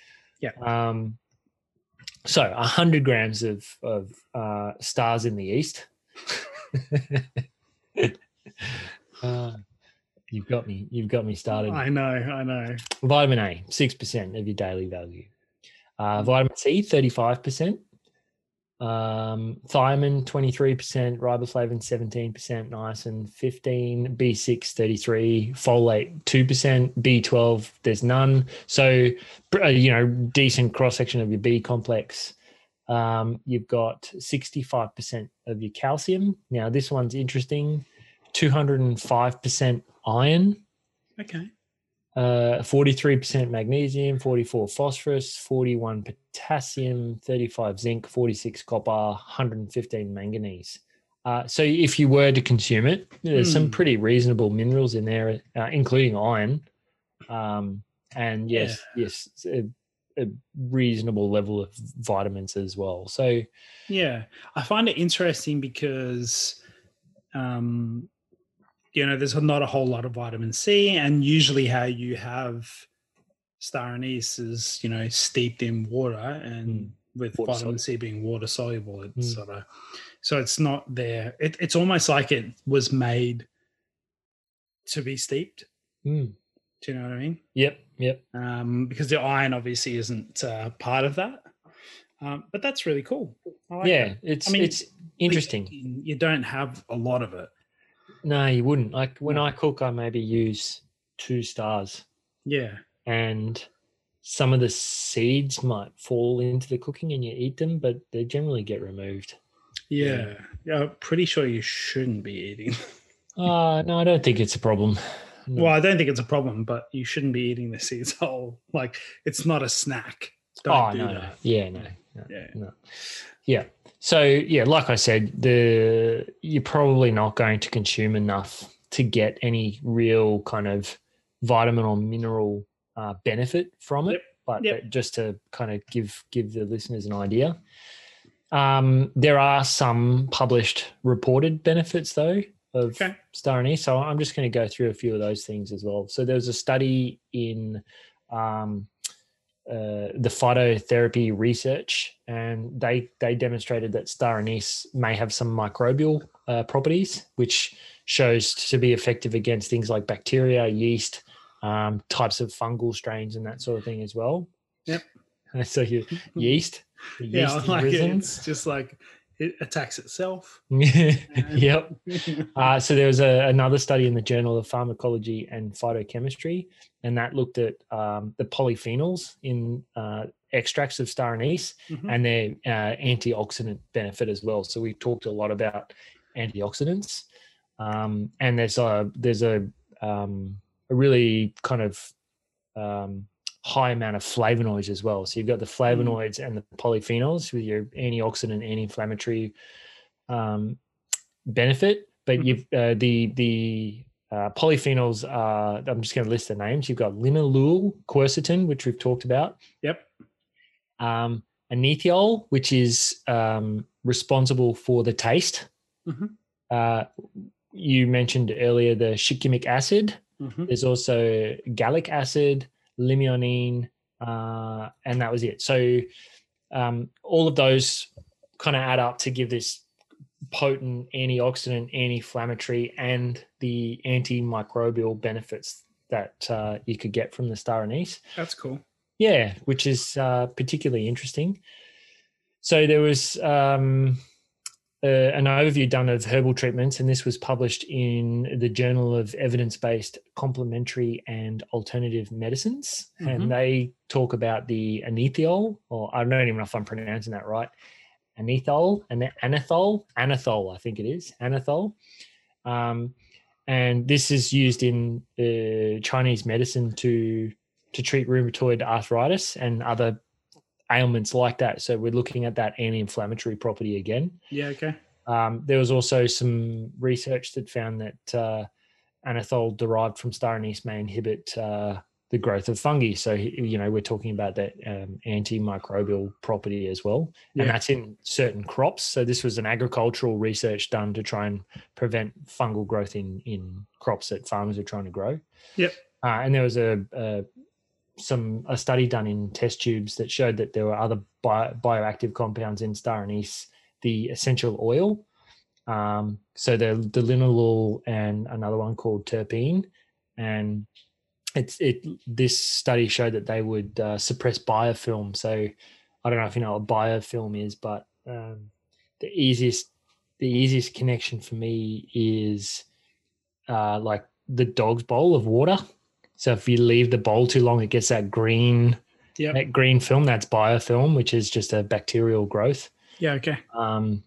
[SPEAKER 1] Yeah.
[SPEAKER 2] Um, so a hundred grams of of uh, stars in the east. uh, you've got me. You've got me started.
[SPEAKER 1] I know. I know.
[SPEAKER 2] Vitamin A, six percent of your daily value. Uh, vitamin C, thirty-five percent. Um, thiamine, twenty-three percent. Riboflavin, seventeen percent. Niacin, fifteen. B six, thirty-three. Folate, two percent. B twelve, there's none. So, uh, you know, decent cross section of your B complex. Um, you've got sixty-five percent of your calcium. Now, this one's interesting. Two hundred and five percent iron
[SPEAKER 1] Okay.
[SPEAKER 2] Uh, 43% magnesium, 44 phosphorus, 41 potassium, 35 zinc, 46 copper, 115 manganese. Uh, so if you were to consume it, there's some
[SPEAKER 1] Hmm.
[SPEAKER 2] pretty reasonable minerals in there, uh, including iron. Um, and yes, yes, a, a reasonable level of vitamins as well. So
[SPEAKER 1] Yeah, I find it interesting because, um, you know, there's not a whole lot of vitamin C, and usually how you have star anise is, you know, steeped in water, and with
[SPEAKER 2] Water
[SPEAKER 1] vitamin C being water soluble, it's
[SPEAKER 2] Mm.
[SPEAKER 1] sort of so it's not there. It, it's almost like it was made to be steeped.
[SPEAKER 2] mm,
[SPEAKER 1] Do you know what I mean?
[SPEAKER 2] yep, yep.
[SPEAKER 1] Um, because the iron obviously isn't uh, part of that. Um, but that's really cool. I like
[SPEAKER 2] yeah,
[SPEAKER 1] that.
[SPEAKER 2] it's
[SPEAKER 1] mean,
[SPEAKER 2] it's interesting.
[SPEAKER 1] You don't have a lot of it.
[SPEAKER 2] No, you wouldn't. Like when
[SPEAKER 1] No.
[SPEAKER 2] I cook, I maybe use two stars.
[SPEAKER 1] Yeah.
[SPEAKER 2] and some of the seeds might fall into the cooking and you eat them, but they generally get removed.
[SPEAKER 1] Yeah. Yeah. I'm pretty sure you shouldn't be eating.
[SPEAKER 2] Uh, no, I don't think it's a problem. No.
[SPEAKER 1] well, I don't think it's a problem, but you shouldn't be eating the seeds whole. Like it's not a snack. Don't
[SPEAKER 2] oh, no, no. Yeah, no, no,
[SPEAKER 1] Yeah.
[SPEAKER 2] no. Yeah. So, yeah, like I said, the you're probably not going to consume enough to get any real kind of vitamin or mineral uh, benefit from it.
[SPEAKER 1] Yep.
[SPEAKER 2] But
[SPEAKER 1] Yep.
[SPEAKER 2] but just to kind of give give the listeners an idea, um, there are some published reported benefits though of
[SPEAKER 1] Okay.
[SPEAKER 2] star anise. So I'm just going to go through a few of those things as well. So there was a study in um, uh, the phytotherapy research, and they they demonstrated that star anise may have some microbial uh, properties, which shows to be effective against things like bacteria, yeast, um, types of fungal strains, and that sort of thing as well.
[SPEAKER 1] Yep.
[SPEAKER 2] So you yeast. the
[SPEAKER 1] Yeah,
[SPEAKER 2] yeast
[SPEAKER 1] like it. It's just like it attacks itself.
[SPEAKER 2] yep. Uh, so there was a, another study in the Journal of Pharmacology and Phytochemistry, and that looked at um, the polyphenols in uh, extracts of star anise
[SPEAKER 1] Mhm.
[SPEAKER 2] and their uh, antioxidant benefit as well. So we talked a lot about antioxidants, um, and there's a there's a um, a really kind of um, high amount of flavonoids as well. So you've got the flavonoids and the polyphenols with your antioxidant, anti-inflammatory um, benefit, but
[SPEAKER 1] Mhm.
[SPEAKER 2] you've uh, the the uh, polyphenols are. I'm just going to list the names. You've got linalool, quercetin, which we've talked about,
[SPEAKER 1] Yep.
[SPEAKER 2] um, anethiol, which is um, responsible for the taste.
[SPEAKER 1] Mhm.
[SPEAKER 2] Uh, you mentioned earlier the shikimic acid.
[SPEAKER 1] Mhm.
[SPEAKER 2] There's also gallic acid, limonene, uh, and that was it. So um, all of those kind of add up to give this potent antioxidant, anti-inflammatory, and the antimicrobial benefits that uh, you could get from the star anise.
[SPEAKER 1] That's cool.
[SPEAKER 2] Yeah, which is uh, particularly interesting. So there was um, uh, an overview done of herbal treatments, and this was published in the Journal of Evidence Based Complementary and Alternative Medicines.
[SPEAKER 1] Mhm.
[SPEAKER 2] And they talk about the anethol, or I don't even know if I'm pronouncing that right. Anethol, and the anethol, anethol, I think it is anethol. Um, and this is used in uh, Chinese medicine to to treat rheumatoid arthritis and other ailments like that. So we're looking at that anti-inflammatory property again.
[SPEAKER 1] Yeah. Okay.
[SPEAKER 2] Um, there was also some research that found that uh, anethol derived from star anise may inhibit uh, the growth of fungi. So you know we're talking about that um, antimicrobial property as well,
[SPEAKER 1] Yeah.
[SPEAKER 2] and that's in certain crops. So this was an agricultural research done to try and prevent fungal growth in in crops that farmers are trying to grow.
[SPEAKER 1] Yep.
[SPEAKER 2] Uh, and there was a, a some a study done in test tubes that showed that there were other bio, bioactive compounds in star anise, the essential oil. Um, so the the linalool and another one called terpene, and it's it. This study showed that they would uh, suppress biofilm. So I don't know if you know what biofilm is, but um, the easiest the easiest connection for me is uh, like the dog's bowl of water. So if you leave the bowl too long, it gets that green
[SPEAKER 1] Yep.
[SPEAKER 2] that green film. That's biofilm, which is just a bacterial growth.
[SPEAKER 1] Yeah. Okay.
[SPEAKER 2] Um,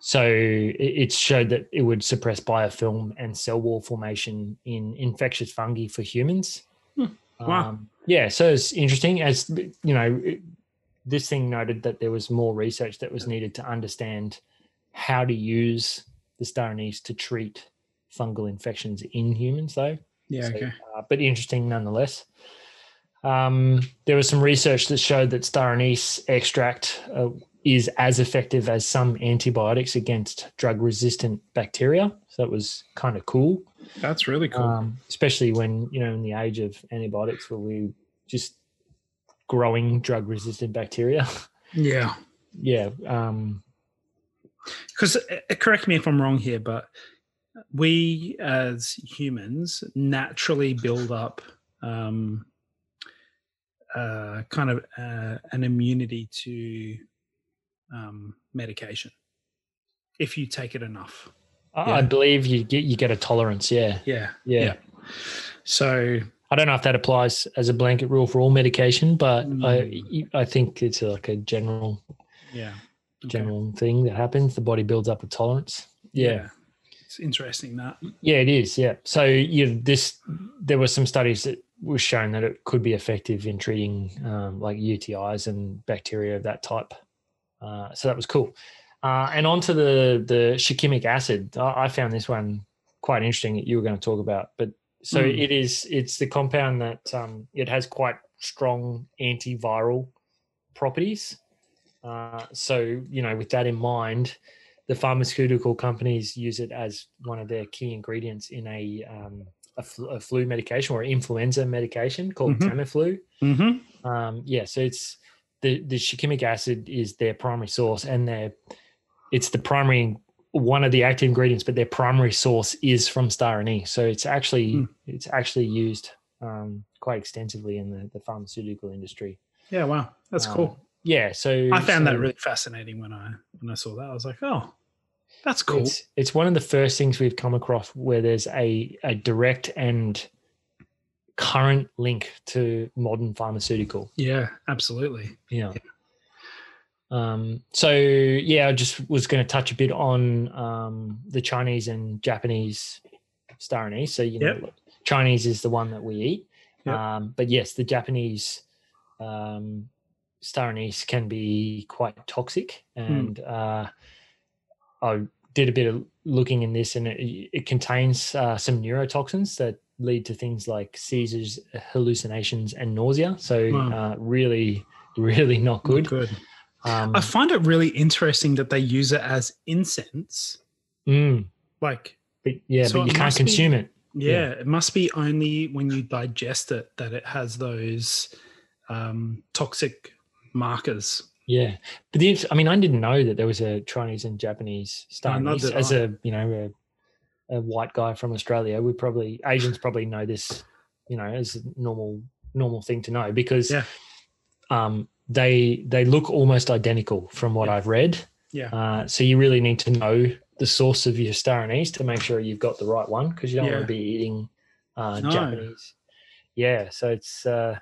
[SPEAKER 2] so it, showed that it would suppress biofilm and cell wall formation in infectious fungi for humans.
[SPEAKER 1] Hmm. Wow.
[SPEAKER 2] Um, yeah, so it's interesting. As you know, it- this thing noted that there was more research that was needed to understand how to use the star anise to treat fungal infections in humans, though.
[SPEAKER 1] Yeah.
[SPEAKER 2] So,
[SPEAKER 1] Okay.
[SPEAKER 2] uh, but interesting nonetheless. Um, there was some research that showed that star anise extract uh, is as effective as some antibiotics against drug resistant bacteria. So it was kind of cool,
[SPEAKER 1] That's really cool.
[SPEAKER 2] um, especially when, you know, in the age of antibiotics where we just growing drug resistant bacteria.
[SPEAKER 1] yeah.
[SPEAKER 2] yeah. Um,
[SPEAKER 1] Because correct me if I'm wrong here, but we as humans naturally build up um, uh, kind of uh, an immunity to um, medication if you take it enough.
[SPEAKER 2] I-
[SPEAKER 1] Yeah.
[SPEAKER 2] I believe you get, you get a tolerance. Yeah.
[SPEAKER 1] Yeah.
[SPEAKER 2] Yeah.
[SPEAKER 1] So
[SPEAKER 2] I don't know if that applies as a blanket rule for all medication, but
[SPEAKER 1] Mm.
[SPEAKER 2] I I think it's like a general
[SPEAKER 1] yeah. Okay.
[SPEAKER 2] general thing that happens. The body builds up a tolerance. Yeah,
[SPEAKER 1] It's interesting that.
[SPEAKER 2] yeah, it is. Yeah. So you this there were some studies that were shown that it could be effective in treating um, like UTIs and bacteria of that type. Uh, so that was cool. Uh, and onto the the shikimic acid. I, I found this one quite interesting that you were going to talk about. But so
[SPEAKER 1] Mm.
[SPEAKER 2] it is. It's the compound that um, it has quite strong antiviral properties. Uh, so you know, with that in mind, the pharmaceutical companies use it as one of their key ingredients in a um, a, flu, a flu medication or influenza medication called
[SPEAKER 1] Mhm.
[SPEAKER 2] Tamiflu.
[SPEAKER 1] Mm-hmm.
[SPEAKER 2] Um, yeah, so it's the the shikimic acid is their primary source, and their it's the primary one of the active ingredients, but their primary source is from star anise. So it's actually
[SPEAKER 1] Mm.
[SPEAKER 2] it's actually used um, quite extensively in the, the pharmaceutical industry.
[SPEAKER 1] Yeah. Wow. That's
[SPEAKER 2] Um,
[SPEAKER 1] cool.
[SPEAKER 2] Yeah, so
[SPEAKER 1] I found that really fascinating when I when I saw that. I was like, oh, that's cool.
[SPEAKER 2] It's, it's one of the first things we've come across where there's a, a direct and current link to modern pharmaceutical.
[SPEAKER 1] yeah. Absolutely.
[SPEAKER 2] Yeah. Um, so yeah, I just was going to touch a bit on um, the Chinese and Japanese star anise. So you know,
[SPEAKER 1] Yep.
[SPEAKER 2] Chinese is the one that we eat,
[SPEAKER 1] Yep.
[SPEAKER 2] um, but yes, the Japanese um, star anise can be quite toxic,
[SPEAKER 1] Hmm.
[SPEAKER 2] and uh, I did a bit of looking in this, and it, it contains uh, some neurotoxins that lead to things like seizures, hallucinations, and nausea. So
[SPEAKER 1] Wow.
[SPEAKER 2] uh, really, really not good.
[SPEAKER 1] Good.
[SPEAKER 2] Um,
[SPEAKER 1] I find it really interesting that they use it as incense.
[SPEAKER 2] mm,
[SPEAKER 1] Like,
[SPEAKER 2] but yeah,
[SPEAKER 1] So
[SPEAKER 2] but you can't
[SPEAKER 1] must be-
[SPEAKER 2] consume it.
[SPEAKER 1] yeah,
[SPEAKER 2] Yeah.
[SPEAKER 1] it must be only when you digest it that it has those um, toxic markers.
[SPEAKER 2] Yeah, but the, I mean, I didn't know that there was a Chinese and Japanese star
[SPEAKER 1] No,
[SPEAKER 2] As
[SPEAKER 1] I.
[SPEAKER 2] a you know a, a white guy from Australia, we probably Asians probably know this, you know, as a normal normal thing to know because
[SPEAKER 1] Yeah.
[SPEAKER 2] um, they they look almost identical from what
[SPEAKER 1] Yeah.
[SPEAKER 2] I've read.
[SPEAKER 1] Yeah.
[SPEAKER 2] Uh, so you really need to know the source of your star anise to make sure you've got the right one because you don't
[SPEAKER 1] Yeah.
[SPEAKER 2] want to be eating uh,
[SPEAKER 1] No.
[SPEAKER 2] Japanese. Yeah, so it's uh,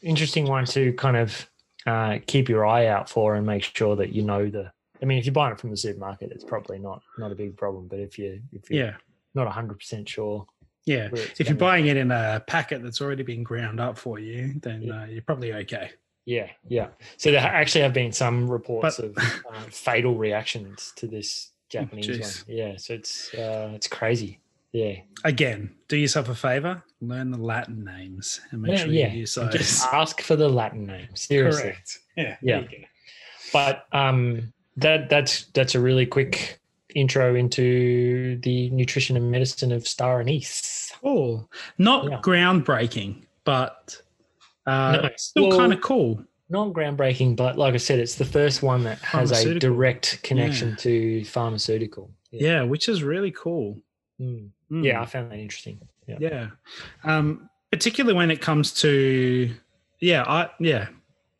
[SPEAKER 2] interesting one to kind of uh, keep your eye out for and make sure that you know the. I mean, if you're buying it from the supermarket, it's probably not not a big problem. But if you if you're
[SPEAKER 1] Yeah.
[SPEAKER 2] not 100 percent sure,
[SPEAKER 1] Yeah. If you're buying it in a packet that's already been ground up for you, then
[SPEAKER 2] Yeah.
[SPEAKER 1] uh, you're probably okay.
[SPEAKER 2] Yeah, yeah. So there actually have been some reports
[SPEAKER 1] But-
[SPEAKER 2] of uh, fatal reactions to this Japanese one.
[SPEAKER 1] jeez.
[SPEAKER 2] Yeah, so it's uh, it's crazy. Yeah,
[SPEAKER 1] Again, do yourself a favor, learn the Latin names and make
[SPEAKER 2] yeah,
[SPEAKER 1] sure
[SPEAKER 2] yeah.
[SPEAKER 1] you use those.
[SPEAKER 2] Just ask for the Latin name. Seriously.
[SPEAKER 1] Correct. Yeah.
[SPEAKER 2] Yeah.
[SPEAKER 1] there you go.
[SPEAKER 2] But um, that that's that's a really quick intro into the nutrition and medicine of star anise.
[SPEAKER 1] Cool. Not
[SPEAKER 2] Yeah.
[SPEAKER 1] groundbreaking, but uh,
[SPEAKER 2] No,
[SPEAKER 1] still
[SPEAKER 2] well-
[SPEAKER 1] kind of cool.
[SPEAKER 2] Not groundbreaking, but like I said, it's the first one that has a direct connection
[SPEAKER 1] Yeah.
[SPEAKER 2] to pharmaceutical.
[SPEAKER 1] Yeah, which is really cool.
[SPEAKER 2] Mm.
[SPEAKER 1] Mm.
[SPEAKER 2] Yeah, I found that interesting. Yeah.
[SPEAKER 1] Yeah. Um, particularly when it comes to yeah, I yeah,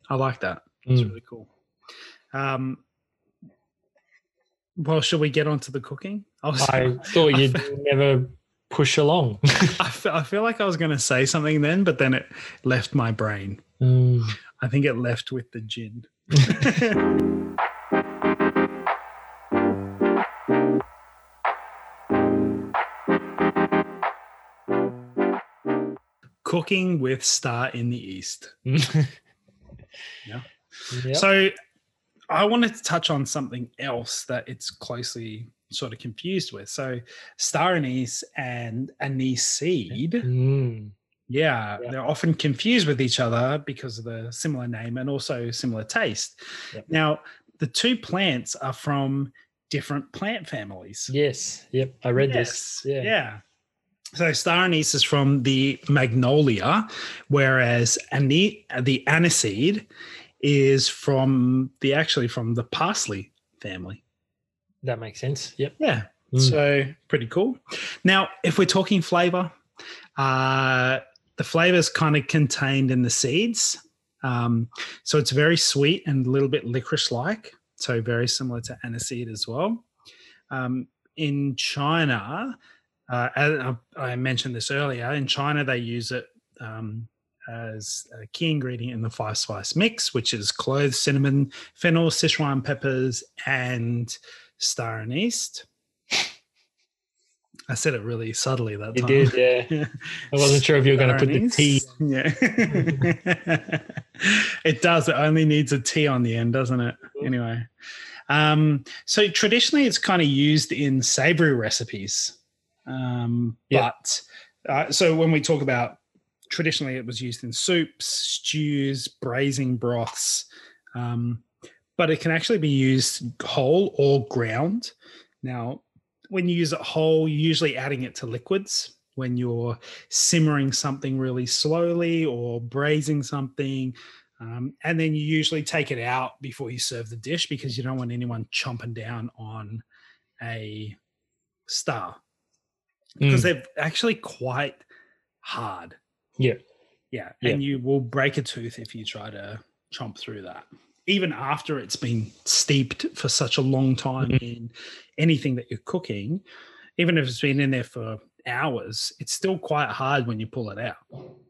[SPEAKER 1] I like that. It's
[SPEAKER 2] Mm.
[SPEAKER 1] really cool. Um well, should we get on to the cooking? I, was,
[SPEAKER 2] I thought you'd never push along.
[SPEAKER 1] I, feel, I feel like I was going to say something then, but then it left my brain.
[SPEAKER 2] Mm.
[SPEAKER 1] I think it left with the gin. Cooking with Star in the East.
[SPEAKER 2] yeah.
[SPEAKER 1] So I wanted to touch on something else that it's closely sort of confused with. So star anise and anise seed,
[SPEAKER 2] Mm.
[SPEAKER 1] yeah,
[SPEAKER 2] Yeah.
[SPEAKER 1] they're often confused with each other because of the similar name and also similar taste.
[SPEAKER 2] Yep.
[SPEAKER 1] Now, the two plants are from different plant families.
[SPEAKER 2] Yes. Yep. I read
[SPEAKER 1] Yes,
[SPEAKER 2] this. Yeah.
[SPEAKER 1] yeah. So star anise is from the magnolia, whereas ane- the aniseed is from the actually from the parsley family.
[SPEAKER 2] That makes sense. Yep.
[SPEAKER 1] Yeah.
[SPEAKER 2] Mm.
[SPEAKER 1] So pretty cool. Now, if we're talking flavor, uh, the flavor is kind of contained in the seeds. Um, so it's very sweet and a little bit licorice like. So very similar to aniseed as well. Um, in China, uh, I- I mentioned this earlier, in China, they use it um, as a key ingredient in the five spice mix, which is cloves, cinnamon, fennel, Sichuan peppers, and star anise. I said it really subtly that
[SPEAKER 2] You
[SPEAKER 1] time.
[SPEAKER 2] did. Yeah. I wasn't sure if you were going to put the. T.
[SPEAKER 1] Yeah. it does. It only needs a T on the end, doesn't it? Anyway. Um, so traditionally it's kind of used in savory recipes. Um,
[SPEAKER 2] Yeah.
[SPEAKER 1] but uh, so when we talk about traditionally it was used in soups, stews, braising broths. Um, but it can actually be used whole or ground. Now, when you use it whole, you're usually adding it to liquids when you're simmering something really slowly or braising something. Um, and then you usually take it out before you serve the dish because you don't want anyone chomping down on a star because
[SPEAKER 2] Mm.
[SPEAKER 1] they're actually quite hard.
[SPEAKER 2] Yeah.
[SPEAKER 1] Yeah.
[SPEAKER 2] Yeah.
[SPEAKER 1] And you will break a tooth if you try to chomp through that. Even after it's been steeped for such a long time
[SPEAKER 2] Mhm.
[SPEAKER 1] in anything that you're cooking, even if it's been in there for hours, it's still quite hard when you pull it out.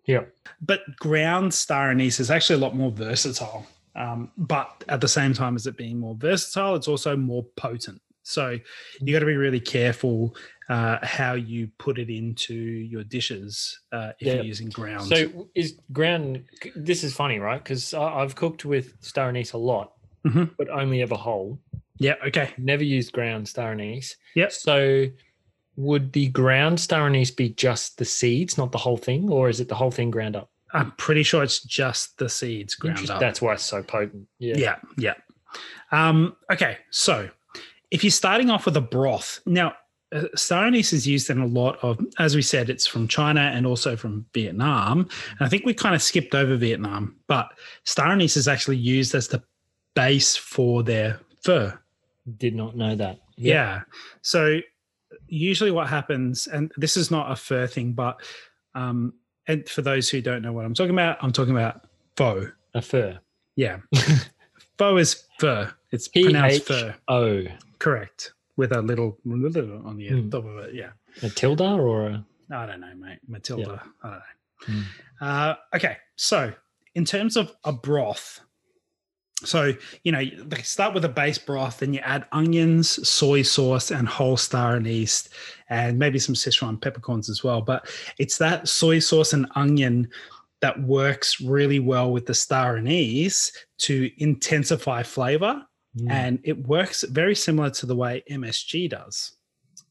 [SPEAKER 2] Yeah.
[SPEAKER 1] But ground star anise is actually a lot more versatile. Um, but at the same time as it being more versatile, it's also more potent. So you got to be really careful uh, how you put it into your dishes uh, if
[SPEAKER 2] Yeah.
[SPEAKER 1] you're using ground.
[SPEAKER 2] So is ground? This is funny, right? Because I've cooked with star anise a lot,
[SPEAKER 1] Mhm.
[SPEAKER 2] but only ever whole.
[SPEAKER 1] yeah, okay.
[SPEAKER 2] Never used ground star anise.
[SPEAKER 1] Yep.
[SPEAKER 2] So would the ground star anise be just the seeds, not the whole thing, or is it the whole thing ground up?
[SPEAKER 1] I'm pretty sure it's just the seeds ground up.
[SPEAKER 2] That's why it's so potent. Yeah.
[SPEAKER 1] Yeah, yeah. Um, okay, so if you're starting off with a broth, now uh, is used in a lot of, as we said, it's from China and also from Vietnam. And I think we kind of skipped over Vietnam, but star is actually used as the base for their fur.
[SPEAKER 2] Did not know that. Yep.
[SPEAKER 1] Yeah. So usually what happens, and this is not a fur thing, but um, and for those who don't know what I'm talking about, I'm talking about pho.
[SPEAKER 2] A fur.
[SPEAKER 1] Yeah. pho is fur. It's pronounced fur.
[SPEAKER 2] Oh,
[SPEAKER 1] Correct. With a little, on the
[SPEAKER 2] Hmm.
[SPEAKER 1] top of it. Yeah.
[SPEAKER 2] a tilde or a
[SPEAKER 1] I don't know, mate. Matilda. I don't know.
[SPEAKER 2] Hmm.
[SPEAKER 1] Uh, okay. So, in terms of a broth, so, you know, they start with a base broth, then you add onions, soy sauce, and whole star anise, and maybe some Szechuan peppercorns as well. But it's that soy sauce and onion that works really well with the star anise to intensify flavor.
[SPEAKER 2] Mm.
[SPEAKER 1] And it works very similar to the way MSG does.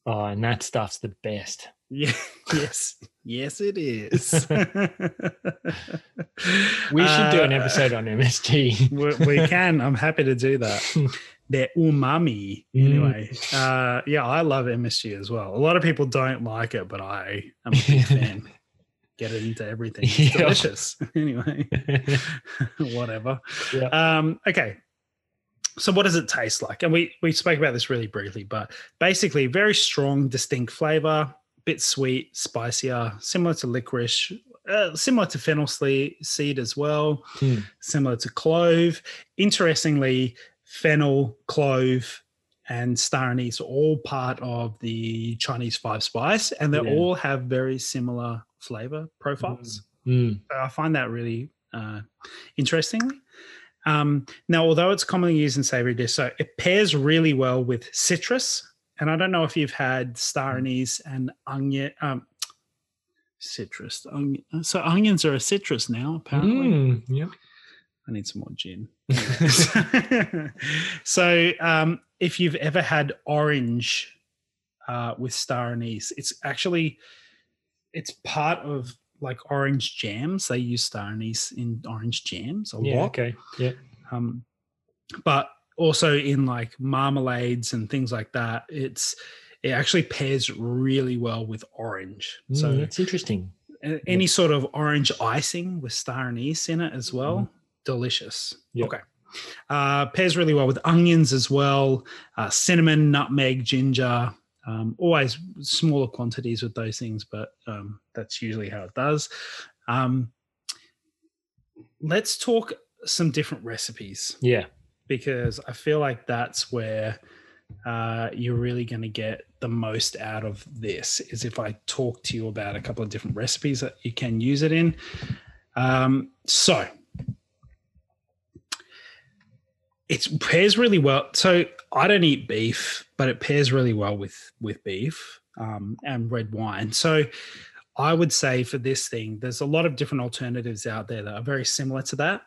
[SPEAKER 2] oh, and that stuff's the best.
[SPEAKER 1] Yeah. Yes. Yes, it is.
[SPEAKER 2] We should do an
[SPEAKER 1] Uh,
[SPEAKER 2] episode on MSG.
[SPEAKER 1] we, we can. I'm happy to do that. They're umami.
[SPEAKER 2] Mm.
[SPEAKER 1] Anyway, uh, yeah, I love MSG as well. A lot of people don't like it, but I am a big fan. Get it into everything. It's delicious. anyway, whatever.
[SPEAKER 2] Yeah.
[SPEAKER 1] Um, okay. So what does it taste like? And we we spoke about this really briefly, but basically very strong, distinct flavor, bit sweet, spicier, similar to licorice, uh, similar to fennel seed as well,
[SPEAKER 2] Hmm.
[SPEAKER 1] similar to clove. Interestingly, fennel, clove, and star anise are all part of the Chinese five spice, and they
[SPEAKER 2] Yeah.
[SPEAKER 1] all have very similar flavor profiles.
[SPEAKER 2] Mm.
[SPEAKER 1] So I find that really uh, interestingly. Um, now, although it's commonly used in savory dish, so it pairs really well with citrus. And I don't know if you've had star anise and onion. Um, citrus. Onion. So onions are a citrus now, apparently.
[SPEAKER 2] Mm. Yep.
[SPEAKER 1] I need some more gin. so, um, if you've ever had orange uh, with star anise, it's actually it's part of like orange jams. They use star anise in orange jams a
[SPEAKER 2] Yeah.
[SPEAKER 1] lot.
[SPEAKER 2] Okay. Yeah.
[SPEAKER 1] Um, but also in like marmalades and things like that, it's it actually pairs really well with orange.
[SPEAKER 2] Mm,
[SPEAKER 1] So
[SPEAKER 2] that's interesting.
[SPEAKER 1] any sort of orange icing with star anise in it as well, delicious.
[SPEAKER 2] Yep.
[SPEAKER 1] Okay. Uh, pairs really well with onions as well, uh, cinnamon, nutmeg, ginger. Um, always smaller quantities with those things, but um, that's usually how it does. Um, let's talk some different recipes
[SPEAKER 2] Yeah.
[SPEAKER 1] because I feel like that's where uh, you're really going to get the most out of this is if I talk to you about a couple of different recipes that you can use it in. Um, so it pairs really well. So I don't eat beef, but it pairs really well with with beef um, and red wine. So I would say for this thing, there's a lot of different alternatives out there that are very similar to that.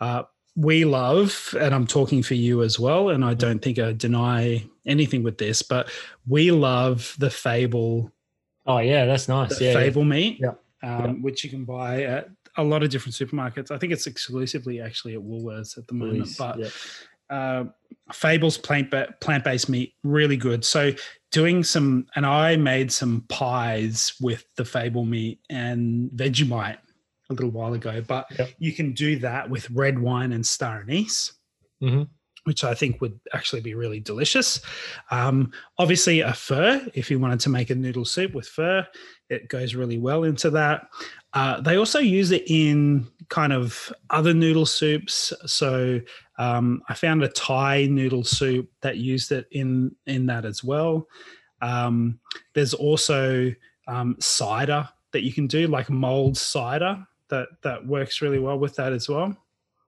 [SPEAKER 1] Uh, we love, and I'm talking for you as well, and I don't think I deny anything with this, but we love the Fable,
[SPEAKER 2] Oh yeah, that's nice. yeah. yeah.
[SPEAKER 1] Fable meat,
[SPEAKER 2] Yeah.
[SPEAKER 1] Um,
[SPEAKER 2] Yeah.
[SPEAKER 1] which you can buy at a lot of different supermarkets. I think it's exclusively actually at Woolworths at the moment,
[SPEAKER 2] Please,
[SPEAKER 1] but
[SPEAKER 2] yeah.
[SPEAKER 1] uh, Fable's plant plant based meat really good. So doing some, and I made some pies with the Fable meat and Vegemite a little while ago. But
[SPEAKER 2] Yep.
[SPEAKER 1] you can do that with red wine and star anise.
[SPEAKER 2] Mhm.
[SPEAKER 1] Which I think would actually be really delicious. Um, obviously, a fur, if you wanted to make a noodle soup with fur, it goes really well into that. Uh, they also use it in kind of other noodle soups. So um, I found a Thai noodle soup that used it in in that as well. Um, there's also um, cider that you can do, like mulled cider, that that works really well with that as well.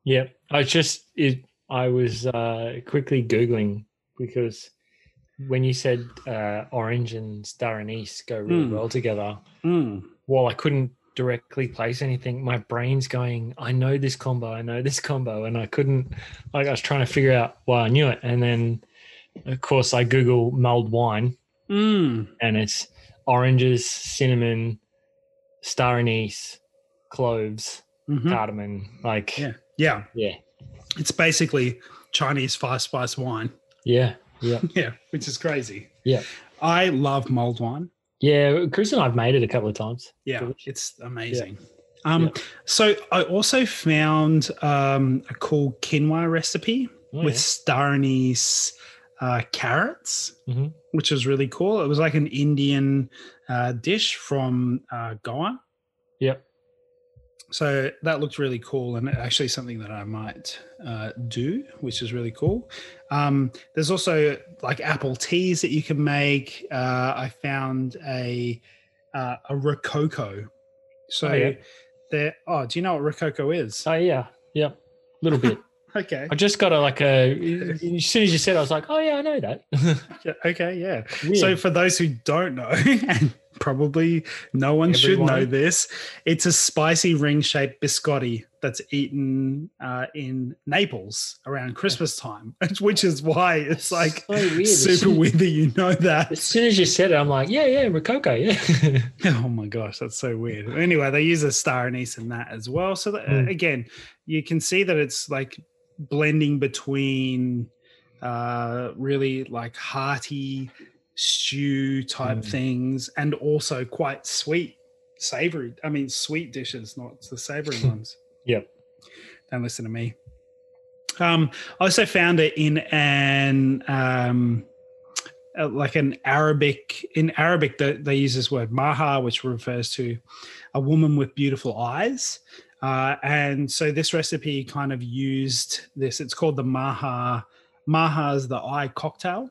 [SPEAKER 2] Yeah, I just it, I was uh, quickly googling because when you said uh, orange and star anise go really
[SPEAKER 1] Mm.
[SPEAKER 2] well together,
[SPEAKER 1] Mm.
[SPEAKER 2] while I couldn't directly place anything, my brain's going, I know this combo, I know this combo, and I couldn't. Like I was trying to figure out why I knew it, and then of course I Google mulled wine,
[SPEAKER 1] Mm.
[SPEAKER 2] and it's oranges, cinnamon, star anise, cloves,
[SPEAKER 1] Mhm.
[SPEAKER 2] cardamom. Like
[SPEAKER 1] Yeah. Yeah,
[SPEAKER 2] yeah,
[SPEAKER 1] it's basically Chinese five spice wine.
[SPEAKER 2] yeah, yeah.
[SPEAKER 1] Yeah, which is crazy.
[SPEAKER 2] Yeah.
[SPEAKER 1] I love mulled wine.
[SPEAKER 2] Yeah, Chris and I've made it a couple of times.
[SPEAKER 1] Yeah,
[SPEAKER 2] Delicious.
[SPEAKER 1] it's amazing. Um,
[SPEAKER 2] Yeah.
[SPEAKER 1] So I also found um, a cool quinoa recipe
[SPEAKER 2] Oh,
[SPEAKER 1] with
[SPEAKER 2] yeah.
[SPEAKER 1] star anise uh, carrots,
[SPEAKER 2] Mhm.
[SPEAKER 1] which was really cool. It was like an Indian uh, dish from uh, Goa.
[SPEAKER 2] Yep.
[SPEAKER 1] So that looked really cool and actually something that I might uh, do, which is really cool. Um, there's also like apple teas that you can make. Uh, I found a uh, a rococo. So
[SPEAKER 2] Oh, yeah.
[SPEAKER 1] there. Oh, do you know what rococo is?
[SPEAKER 2] Oh yeah. Yep. A little bit.
[SPEAKER 1] Okay.
[SPEAKER 2] I just got a like a. As soon as you said, it, I was like, oh yeah, I know that.
[SPEAKER 1] Okay. Yeah.
[SPEAKER 2] Weird.
[SPEAKER 1] So for those who don't know, and probably no one should know this, it's a spicy ring-shaped biscotti that's eaten uh, in Naples around Christmas time, which is why it's like
[SPEAKER 2] so weird.
[SPEAKER 1] Super weird that you know that.
[SPEAKER 2] As soon as you said it, I'm like, yeah, yeah, Rococo, yeah.
[SPEAKER 1] Oh my gosh, that's so weird. Anyway, they use a star anise in that as well. So that,
[SPEAKER 2] Mm.
[SPEAKER 1] again, you can see that it's like blending between uh, really like hearty stew type
[SPEAKER 2] Mm.
[SPEAKER 1] things and also quite sweet, savory. I mean, sweet dishes, not the savory ones.
[SPEAKER 2] Yep.
[SPEAKER 1] Don't listen to me. Um, I also found it in an um, uh, like an Arabic in Arabic they, they use this word maha, which refers to a woman with beautiful eyes. Uh, and so this recipe kind of used this. It's called the maha. Maha is the eye cocktail.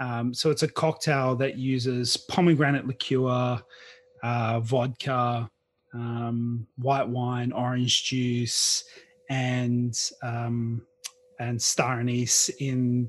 [SPEAKER 1] Um, so it's a cocktail that uses pomegranate liqueur, uh, vodka, um, white wine, orange juice, and um, and star anise in.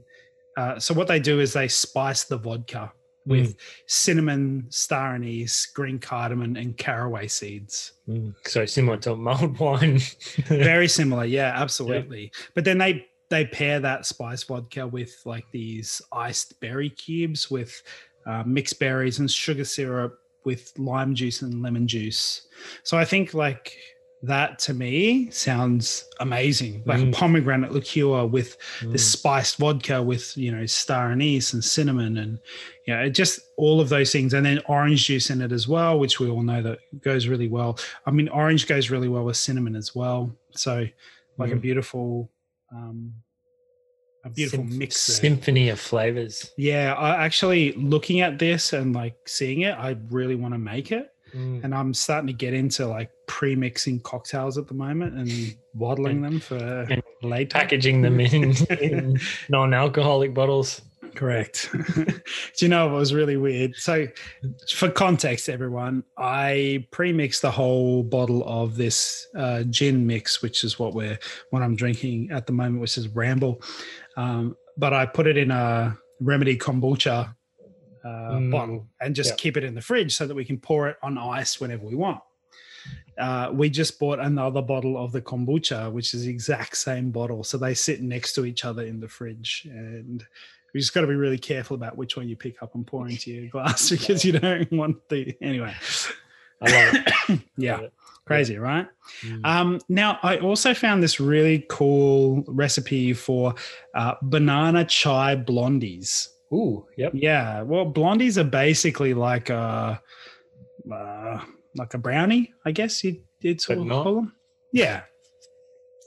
[SPEAKER 1] Uh, so what they do is they spice the vodka with cinnamon, star anise, green cardamom, and caraway seeds.
[SPEAKER 2] Mm, so similar to mulled wine.
[SPEAKER 1] Very similar, yeah, absolutely. But then they they pair that spice vodka with like these iced berry cubes with uh, mixed berries and sugar syrup with lime juice and lemon juice. So I think like that to me sounds amazing. Like
[SPEAKER 2] Mm.
[SPEAKER 1] pomegranate liqueur with
[SPEAKER 2] Mm.
[SPEAKER 1] this spiced vodka with you know star anise and cinnamon and you know just all of those things and then orange juice in it as well which we all know that goes really well i mean orange goes really well with cinnamon as well so like a
[SPEAKER 2] Mm.
[SPEAKER 1] beautiful um a beautiful mix there.
[SPEAKER 2] Symphony of flavors.
[SPEAKER 1] yeah i actually looking at this and like seeing it i really want to make it
[SPEAKER 2] Mm.
[SPEAKER 1] and i'm starting to get into like pre-mixing cocktails at the moment and bottling them for
[SPEAKER 2] And
[SPEAKER 1] later
[SPEAKER 2] Packaging them in, in non-alcoholic bottles.
[SPEAKER 1] Correct. Do you know what was really weird? So, for context, everyone, I pre-mixed the whole bottle of this uh, gin mix, which is what we're what I'm drinking at the moment, which is Ramble. Um, but I put it in a remedy kombucha uh,
[SPEAKER 2] Mm.
[SPEAKER 1] bottle and just
[SPEAKER 2] Yeah.
[SPEAKER 1] keep it in the fridge so that we can pour it on ice whenever we want. Uh, we just bought another bottle of the kombucha, which is the exact same bottle. So they sit next to each other in the fridge. And we just got to be really careful about which one you pick up and pour into your glass because you don't want the. Anyway,
[SPEAKER 2] I love it.
[SPEAKER 1] yeah, crazy, right?
[SPEAKER 2] Mm.
[SPEAKER 1] Um, now, I also found this really cool recipe for uh, banana chai blondies.
[SPEAKER 2] Ooh, yep.
[SPEAKER 1] Yeah, well, blondies are basically like a uh, like a brownie, I guess you'd, you'd sort of call them. Yeah.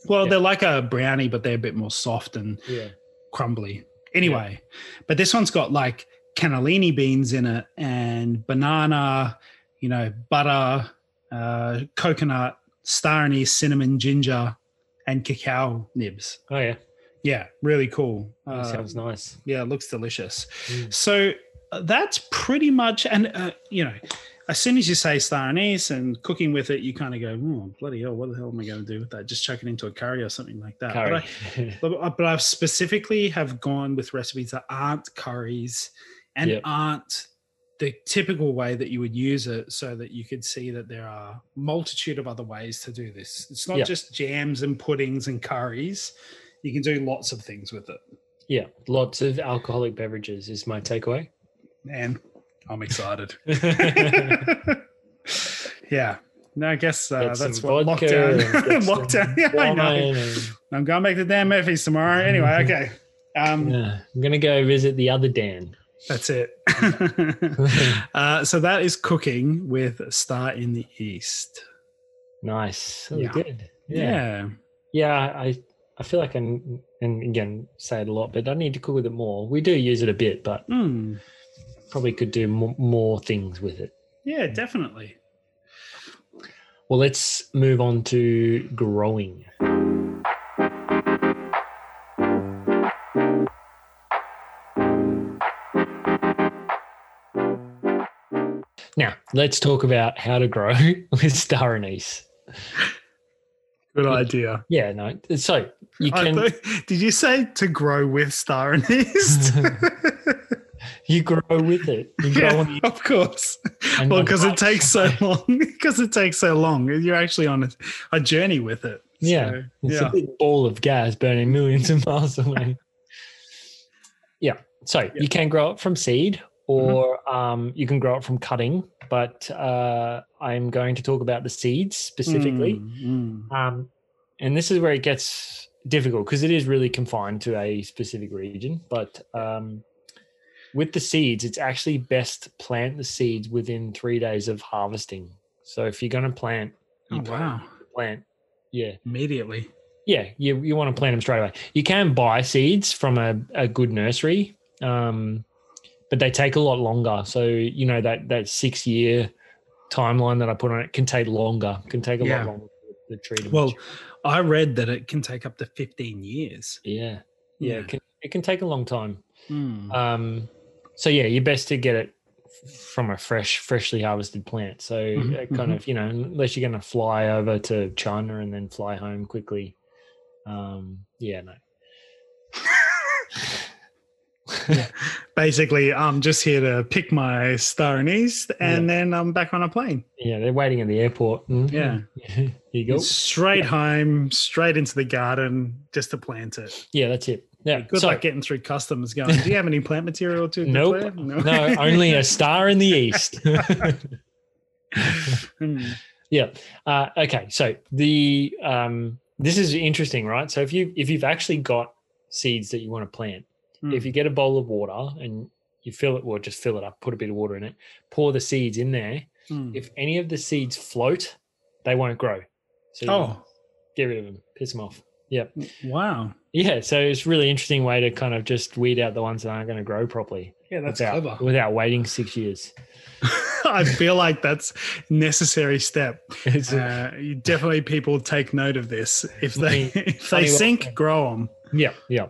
[SPEAKER 1] Well,
[SPEAKER 2] Yeah.
[SPEAKER 1] they're like a brownie, but they're a bit more soft and
[SPEAKER 2] Yeah.
[SPEAKER 1] crumbly. Anyway, but this one's got like cannellini beans in it and banana, you know, butter, uh, coconut, star anise, cinnamon, ginger, and cacao nibs.
[SPEAKER 2] Oh yeah.
[SPEAKER 1] Yeah, really cool. Uh,
[SPEAKER 2] sounds nice.
[SPEAKER 1] yeah, it looks delicious.
[SPEAKER 2] Mm.
[SPEAKER 1] So uh, that's pretty much, and uh, you know, as soon as you say star anise and cooking with it, you kind of go, oh, bloody hell, what the hell am I going to do with that? Just chuck it into a curry or something like that. But I-
[SPEAKER 2] Curry.
[SPEAKER 1] but, I- but I've specifically have gone with recipes that aren't curries and
[SPEAKER 2] Yep.
[SPEAKER 1] aren't the typical way that you would use it so that you could see that there are multitude of other ways to do this. It's not
[SPEAKER 2] Yep.
[SPEAKER 1] just jams and puddings and curries. You can do lots of things with it.
[SPEAKER 2] yeah, lots of alcoholic beverages is my takeaway.
[SPEAKER 1] Man, I'm excited. yeah. No, I guess uh, that's what
[SPEAKER 2] vodka
[SPEAKER 1] lockdown. lockdown. Yeah, I know. I'm going back to Dan Murphy's tomorrow. Anyway, okay. Um,
[SPEAKER 2] yeah. I'm gonna go visit the other Dan.
[SPEAKER 1] That's it. uh, so that is cooking with Star in the East.
[SPEAKER 2] nice. Really
[SPEAKER 1] Yeah.
[SPEAKER 2] good.
[SPEAKER 1] Yeah.
[SPEAKER 2] Yeah. Yeah, I I feel like I, n- and again, say it a lot, but I need to cook with it more. We do use it a bit, but
[SPEAKER 1] Mm.
[SPEAKER 2] probably could do more, more things with it.
[SPEAKER 1] Yeah, definitely.
[SPEAKER 2] Well, let's move on to growing. Now, let's talk about how to grow with star anise.
[SPEAKER 1] Good idea.
[SPEAKER 2] Yeah, no. So you can
[SPEAKER 1] thought- did you say to grow with star anise?
[SPEAKER 2] you grow with it. You grow
[SPEAKER 1] yeah,
[SPEAKER 2] on the
[SPEAKER 1] of course.
[SPEAKER 2] and
[SPEAKER 1] Well, because it takes so long. Because it takes so long. You're actually on a, a journey with it.
[SPEAKER 2] Yeah,
[SPEAKER 1] So,
[SPEAKER 2] It's
[SPEAKER 1] yeah.
[SPEAKER 2] a big ball of gas burning millions of miles away. yeah. So you can grow it from seed or um, you can grow it from cutting, but uh, I'm going to talk about the seeds specifically.
[SPEAKER 1] Mm, mm.
[SPEAKER 2] Um, and this is where it gets difficult because it is really confined to a specific region. But um, with the seeds, it's actually best to plant the seeds within three days of harvesting. So if you're going to plant, you
[SPEAKER 1] Oh, wow.
[SPEAKER 2] plant, yeah,
[SPEAKER 1] Immediately.
[SPEAKER 2] yeah, you you want to plant them straight away. You can buy seeds from a, a good nursery, um, but they take a lot longer. So you know that that six year timeline that I put on it can take longer. Can take a
[SPEAKER 1] Yeah.
[SPEAKER 2] lot longer for the tree to
[SPEAKER 1] Well. I read that it can take up to 15 years.
[SPEAKER 2] yeah, yeah,
[SPEAKER 1] Yeah.
[SPEAKER 2] It, can, it can take a long time.
[SPEAKER 1] Mm.
[SPEAKER 2] Um, so yeah, you're best to get it from a fresh, freshly harvested plant. So
[SPEAKER 1] Mhm,
[SPEAKER 2] uh, kind
[SPEAKER 1] mhm.
[SPEAKER 2] of, you know, unless you're going to fly over to China and then fly home quickly. Um, yeah, no.
[SPEAKER 1] Basically, I'm just here to pick my star in east and then I'm back on a plane.
[SPEAKER 2] Yeah, they're waiting at the airport. Mhm.
[SPEAKER 1] Yeah.
[SPEAKER 2] Here you go.
[SPEAKER 1] Straight home, straight into the garden just to plant it.
[SPEAKER 2] Yeah, that's it. Yeah.
[SPEAKER 1] Good
[SPEAKER 2] so,
[SPEAKER 1] luck getting through customs going, do you have any plant material to
[SPEAKER 2] Nope.
[SPEAKER 1] declare?
[SPEAKER 2] no, only a star in the east.
[SPEAKER 1] Hmm.
[SPEAKER 2] yeah. Uh, okay. So the um, this is interesting, right? So if you if you've actually got seeds that you want to plant,
[SPEAKER 1] Hmm.
[SPEAKER 2] if you get a bowl of water and you fill it, or just fill it up, put a bit of water in it, pour the seeds in there.
[SPEAKER 1] Hmm.
[SPEAKER 2] If any of the seeds float, they won't grow. So
[SPEAKER 1] Oh,
[SPEAKER 2] get rid of them, piss them off. Yep.
[SPEAKER 1] wow.
[SPEAKER 2] Yeah, so it's a really interesting way to kind of just weed out the ones that aren't going to grow properly
[SPEAKER 1] Yeah, that's
[SPEAKER 2] without,
[SPEAKER 1] clever.
[SPEAKER 2] without waiting six years.
[SPEAKER 1] I feel like that's necessary step. Uh, you definitely people take note of this. If they if they sink, grow them.
[SPEAKER 2] Yeah, yeah.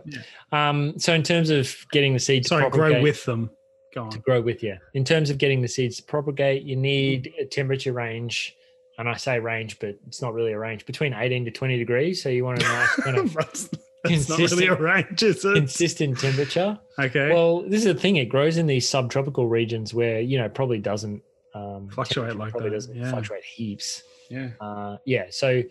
[SPEAKER 2] Um, so in terms of getting the seeds
[SPEAKER 1] Sorry,
[SPEAKER 2] to
[SPEAKER 1] grow with them. Go
[SPEAKER 2] to grow with you. In terms of getting the seeds to propagate, you need a temperature range, and I say range, but it's not really a range between 18 to 20 degrees. So you want a nice kind of
[SPEAKER 1] not really a
[SPEAKER 2] consistent-
[SPEAKER 1] range, is it?
[SPEAKER 2] consistent temperature.
[SPEAKER 1] Okay.
[SPEAKER 2] Well, this is the thing; it grows in these subtropical regions where you know probably doesn't um,
[SPEAKER 1] Fluctuate like
[SPEAKER 2] probably
[SPEAKER 1] that,
[SPEAKER 2] doesn't
[SPEAKER 1] yeah.
[SPEAKER 2] fluctuate heaps.
[SPEAKER 1] yeah.
[SPEAKER 2] Uh, yeah, so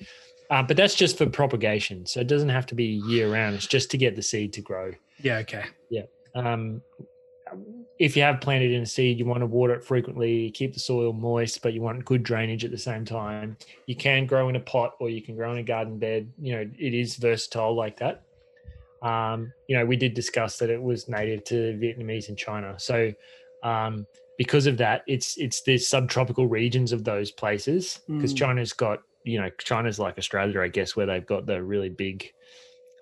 [SPEAKER 2] uh, but that's just for propagation, so it doesn't have to be year round. It's just to get the seed to grow.
[SPEAKER 1] Yeah. Okay. Yeah.
[SPEAKER 2] Um, if you have planted in a seed, you want to water it frequently, keep the soil moist, but you want good drainage at the same time. You can grow in a pot or you can grow in a garden bed. You know, it is versatile like that. Um, you know, we did discuss that it was native to Vietnamese and China. So um, because of that, it's it's the subtropical regions of those places because
[SPEAKER 1] Mm.
[SPEAKER 2] China's got, you know, China's like Australia, I guess, where they've got the really big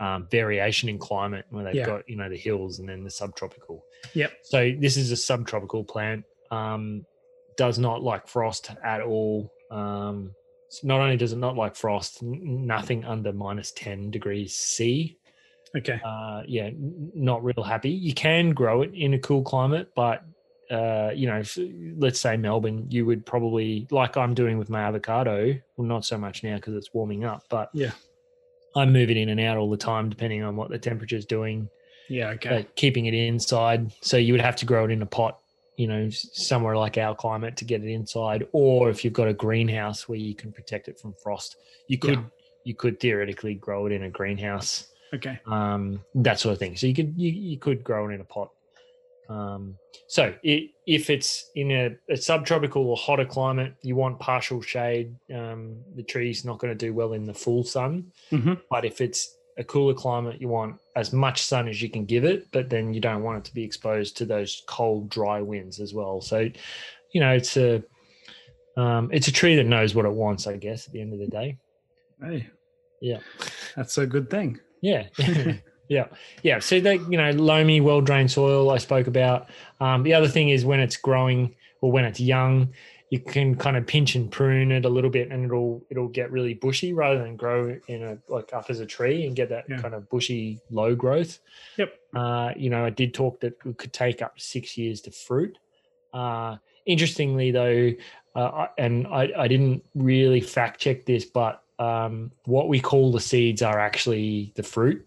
[SPEAKER 2] um, variation in climate, where they've
[SPEAKER 1] Yeah.
[SPEAKER 2] got, you know, the hills and then the subtropical.
[SPEAKER 1] Yep.
[SPEAKER 2] So this is a subtropical plant. Um, does not like frost at all. Um, not only does it not like frost, nothing under minus ten degrees C.
[SPEAKER 1] Okay.
[SPEAKER 2] Uh, yeah, not real happy. You can grow it in a cool climate, but uh, you know, if, let's say Melbourne, you would probably like I'm doing with my avocado. Well, not so much now because it's warming up, but
[SPEAKER 1] Yeah.
[SPEAKER 2] I move it in and out all the time depending on what the temperature is doing
[SPEAKER 1] Yeah. Okay.
[SPEAKER 2] keeping it inside. So you would have to grow it in a pot, you know, somewhere like our climate to get it inside. Or if you've got a greenhouse where you can protect it from frost, you could
[SPEAKER 1] Yeah.
[SPEAKER 2] you could theoretically grow it in a greenhouse,
[SPEAKER 1] Okay.
[SPEAKER 2] um, that sort of thing. So you could you, you could grow it in a pot. Um, so i if it's in a, a subtropical or hotter climate, you want partial shade. Um, the tree's not going to do well in the full sun.
[SPEAKER 1] hmm
[SPEAKER 2] But if it's a cooler climate, you want as much sun as you can give it, but then you don't want it to be exposed to those cold, dry winds as well. So, you know, it's a um, it's a tree that knows what it wants, I guess. At the end of the day,
[SPEAKER 1] Hey.
[SPEAKER 2] Yeah.
[SPEAKER 1] That's a good thing.
[SPEAKER 2] Yeah. yeah. Yeah. So they, you know, loamy, well drained soil I spoke about. Um, the other thing is when it's growing or when it's young, you can kind of pinch and prune it a little bit and it'll it'll get really bushy rather than grow in a like up as a tree and get that
[SPEAKER 1] Yeah.
[SPEAKER 2] kind of bushy low growth.
[SPEAKER 1] Yep.
[SPEAKER 2] Uh, you know, I did talk that it could take up to six years to fruit. Uh, interestingly though, uh, and I, I didn't really fact check this, but um, what we call the seeds are actually the fruit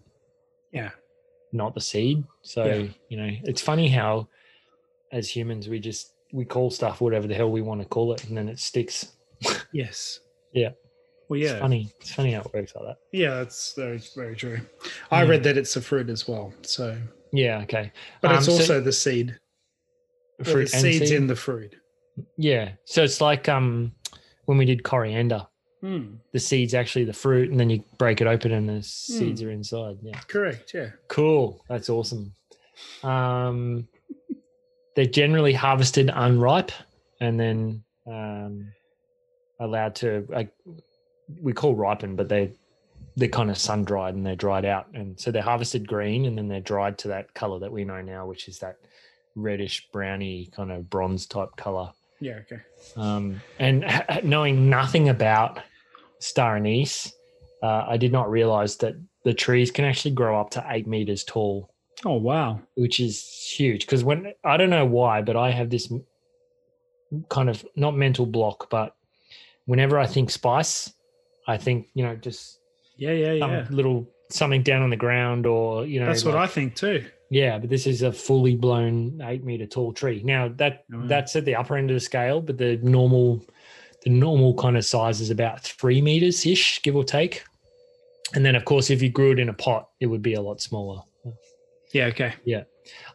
[SPEAKER 1] Yeah.
[SPEAKER 2] not the seed. So,
[SPEAKER 1] Yeah.
[SPEAKER 2] you know, it's funny how as humans we just we call stuff whatever the hell we want to call it and then it sticks.
[SPEAKER 1] Yes.
[SPEAKER 2] Yeah.
[SPEAKER 1] Well, yeah.
[SPEAKER 2] It's funny. It's funny how it works like that.
[SPEAKER 1] Yeah, that's very, very true. I read that it's a fruit as well. So,
[SPEAKER 2] Yeah, okay.
[SPEAKER 1] but it's
[SPEAKER 2] Um, so-
[SPEAKER 1] also the seed. Well,
[SPEAKER 2] Fruit
[SPEAKER 1] the seeds
[SPEAKER 2] seed?
[SPEAKER 1] in the fruit.
[SPEAKER 2] Yeah. So it's like um when we did coriander,
[SPEAKER 1] Hmm.
[SPEAKER 2] the seed's actually the fruit and then you break it open and the seeds
[SPEAKER 1] Hmm.
[SPEAKER 2] are inside. Yeah.
[SPEAKER 1] Correct. Yeah.
[SPEAKER 2] Cool. That's awesome. Um, they're generally harvested unripe and then um, allowed to, like, we call ripen, but they they're kind of sun dried and they're dried out, and so they're harvested green and then they're dried to that color that we know now, which is that reddish browny kind of bronze type color.
[SPEAKER 1] Yeah. Okay.
[SPEAKER 2] Um, and h- h- knowing nothing about star anise, uh, I did not realize that the trees can actually grow up to eight meters tall,
[SPEAKER 1] Oh wow.
[SPEAKER 2] which is huge. Because when I don't know why, but I have this kind of not mental block, but whenever I think spice, I think you know just
[SPEAKER 1] Yeah. Yeah. Yeah.
[SPEAKER 2] little something down on the ground, or you know
[SPEAKER 1] That's what I think too.
[SPEAKER 2] yeah, but this is a fully blown eight meter tall tree. Now that
[SPEAKER 1] Mm.
[SPEAKER 2] that's at the upper end of the scale, but the normal the normal kind of size is about three meters ish, give or take. And then of course, if you grew it in a pot, it would be a lot smaller.
[SPEAKER 1] Yeah. Okay. Yeah.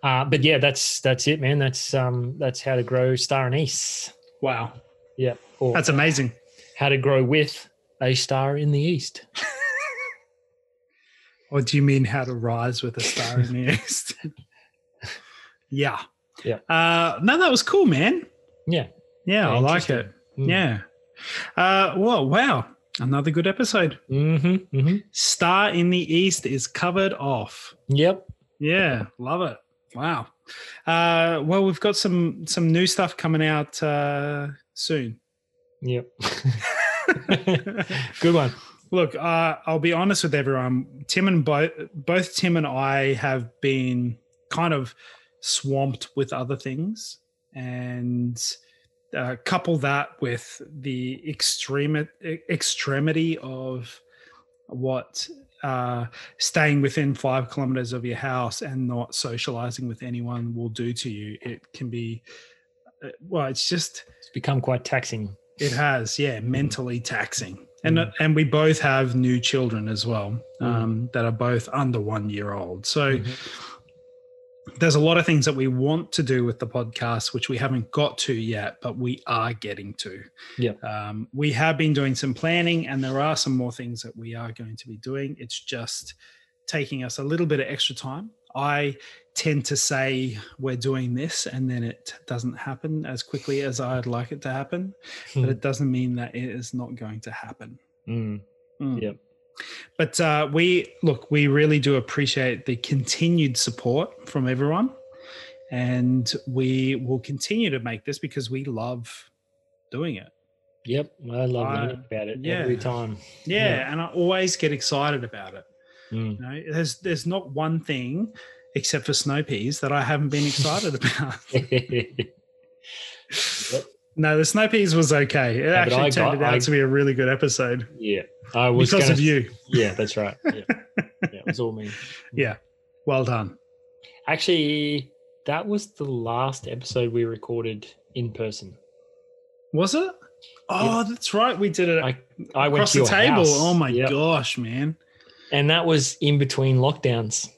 [SPEAKER 2] Uh, but yeah, that's that's it, man. That's um that's how to grow star anise.
[SPEAKER 1] Wow.
[SPEAKER 2] Yeah, or
[SPEAKER 1] That's amazing.
[SPEAKER 2] how to grow with a star in the east.
[SPEAKER 1] Or do you mean how to rise with a star in the east? yeah.
[SPEAKER 2] Yeah.
[SPEAKER 1] Uh, no, that was cool, man.
[SPEAKER 2] Yeah,
[SPEAKER 1] Yeah,
[SPEAKER 2] Yeah,
[SPEAKER 1] I like it.
[SPEAKER 2] Mm.
[SPEAKER 1] Yeah. Uh, well, wow. Another good episode.
[SPEAKER 2] Mm-hmm. Mm-hmm.
[SPEAKER 1] Star in the East is covered off.
[SPEAKER 2] Yep.
[SPEAKER 1] Yeah, love it. Wow. Uh, well, we've got some some new stuff coming out uh, soon.
[SPEAKER 2] Yep. Good one.
[SPEAKER 1] Look, uh, I'll be honest with everyone. Tim and both both Tim and I have been kind of swamped with other things, and uh, couple that with the extreme extremity of what uh, staying within five kilometers of your house and not socializing with anyone will do to you. It can be, uh, well, it's just
[SPEAKER 2] It's become quite taxing.
[SPEAKER 1] it has, yeah, mentally taxing. And uh, and we both have new children as well um, that are both under one year old. So
[SPEAKER 2] Mhm.
[SPEAKER 1] There's a lot of things that we want to do with the podcast, which we haven't got to yet, but we are getting to.
[SPEAKER 2] Yeah.
[SPEAKER 1] Um, we have been doing some planning, and there are some more things that we are going to be doing. It's just taking us a little bit of extra time. I tend to say we're doing this, and then it doesn't happen as quickly as I'd like it to happen
[SPEAKER 2] Hmm.
[SPEAKER 1] but it doesn't mean that it is not going to happen.
[SPEAKER 2] Mm.
[SPEAKER 1] Mm.
[SPEAKER 2] Yep.
[SPEAKER 1] But uh, we look, we really do appreciate the continued support from everyone, and we will continue to make this because we love doing it.
[SPEAKER 2] Yep. I love learning about it
[SPEAKER 1] yeah.
[SPEAKER 2] every time.
[SPEAKER 1] Yeah,
[SPEAKER 2] Yeah.
[SPEAKER 1] and I always get excited about it.
[SPEAKER 2] Mm.
[SPEAKER 1] You know, there's there's not one thing except for snow peas that I haven't been excited about. no, the snow peas was okay. It
[SPEAKER 2] but
[SPEAKER 1] actually
[SPEAKER 2] I
[SPEAKER 1] turned
[SPEAKER 2] got-
[SPEAKER 1] out
[SPEAKER 2] I-
[SPEAKER 1] to be a really good episode
[SPEAKER 2] yeah. I was
[SPEAKER 1] because
[SPEAKER 2] gonna,
[SPEAKER 1] of you.
[SPEAKER 2] Yeah, that's right. Yeah. yeah, it was all me.
[SPEAKER 1] Yeah, well done.
[SPEAKER 2] Actually, that was the last episode we recorded in person.
[SPEAKER 1] Was it? Oh, that's right. We did it
[SPEAKER 2] I I
[SPEAKER 1] across
[SPEAKER 2] to
[SPEAKER 1] the table.
[SPEAKER 2] house.
[SPEAKER 1] Oh my
[SPEAKER 2] Yep.
[SPEAKER 1] gosh, man.
[SPEAKER 2] And that was in between lockdowns.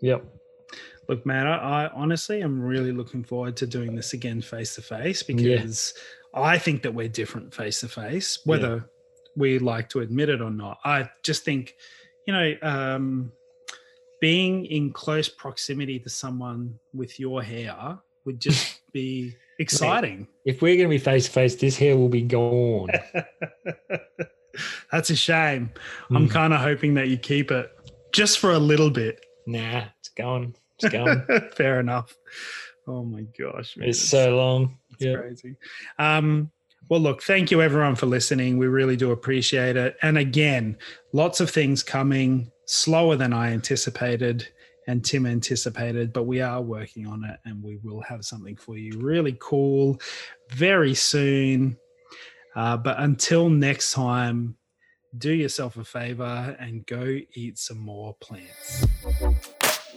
[SPEAKER 2] Yep.
[SPEAKER 1] Look, man, I, I honestly am really looking forward to doing this again face to face
[SPEAKER 2] Yeah.
[SPEAKER 1] because I think that we're different face to face, whether we like to admit it or not. I just think, you know, um, being in close proximity to someone with your hair would just be exciting.
[SPEAKER 2] If we're going to be face to face, this hair will be gone.
[SPEAKER 1] That's a shame. I'm
[SPEAKER 2] Mm.
[SPEAKER 1] kind of hoping that you keep it just for a little bit.
[SPEAKER 2] Nah, it's going. It's going.
[SPEAKER 1] Fair enough. Oh my gosh, man.
[SPEAKER 2] it's so long.
[SPEAKER 1] It's
[SPEAKER 2] Yeah.
[SPEAKER 1] crazy. Um, well, look, thank you everyone for listening. We really do appreciate it. And again, lots of things coming slower than I anticipated and Tim anticipated, but we are working on it and we will have something for you really cool very soon. Uh, but until next time, do yourself a favor and go eat some more plants.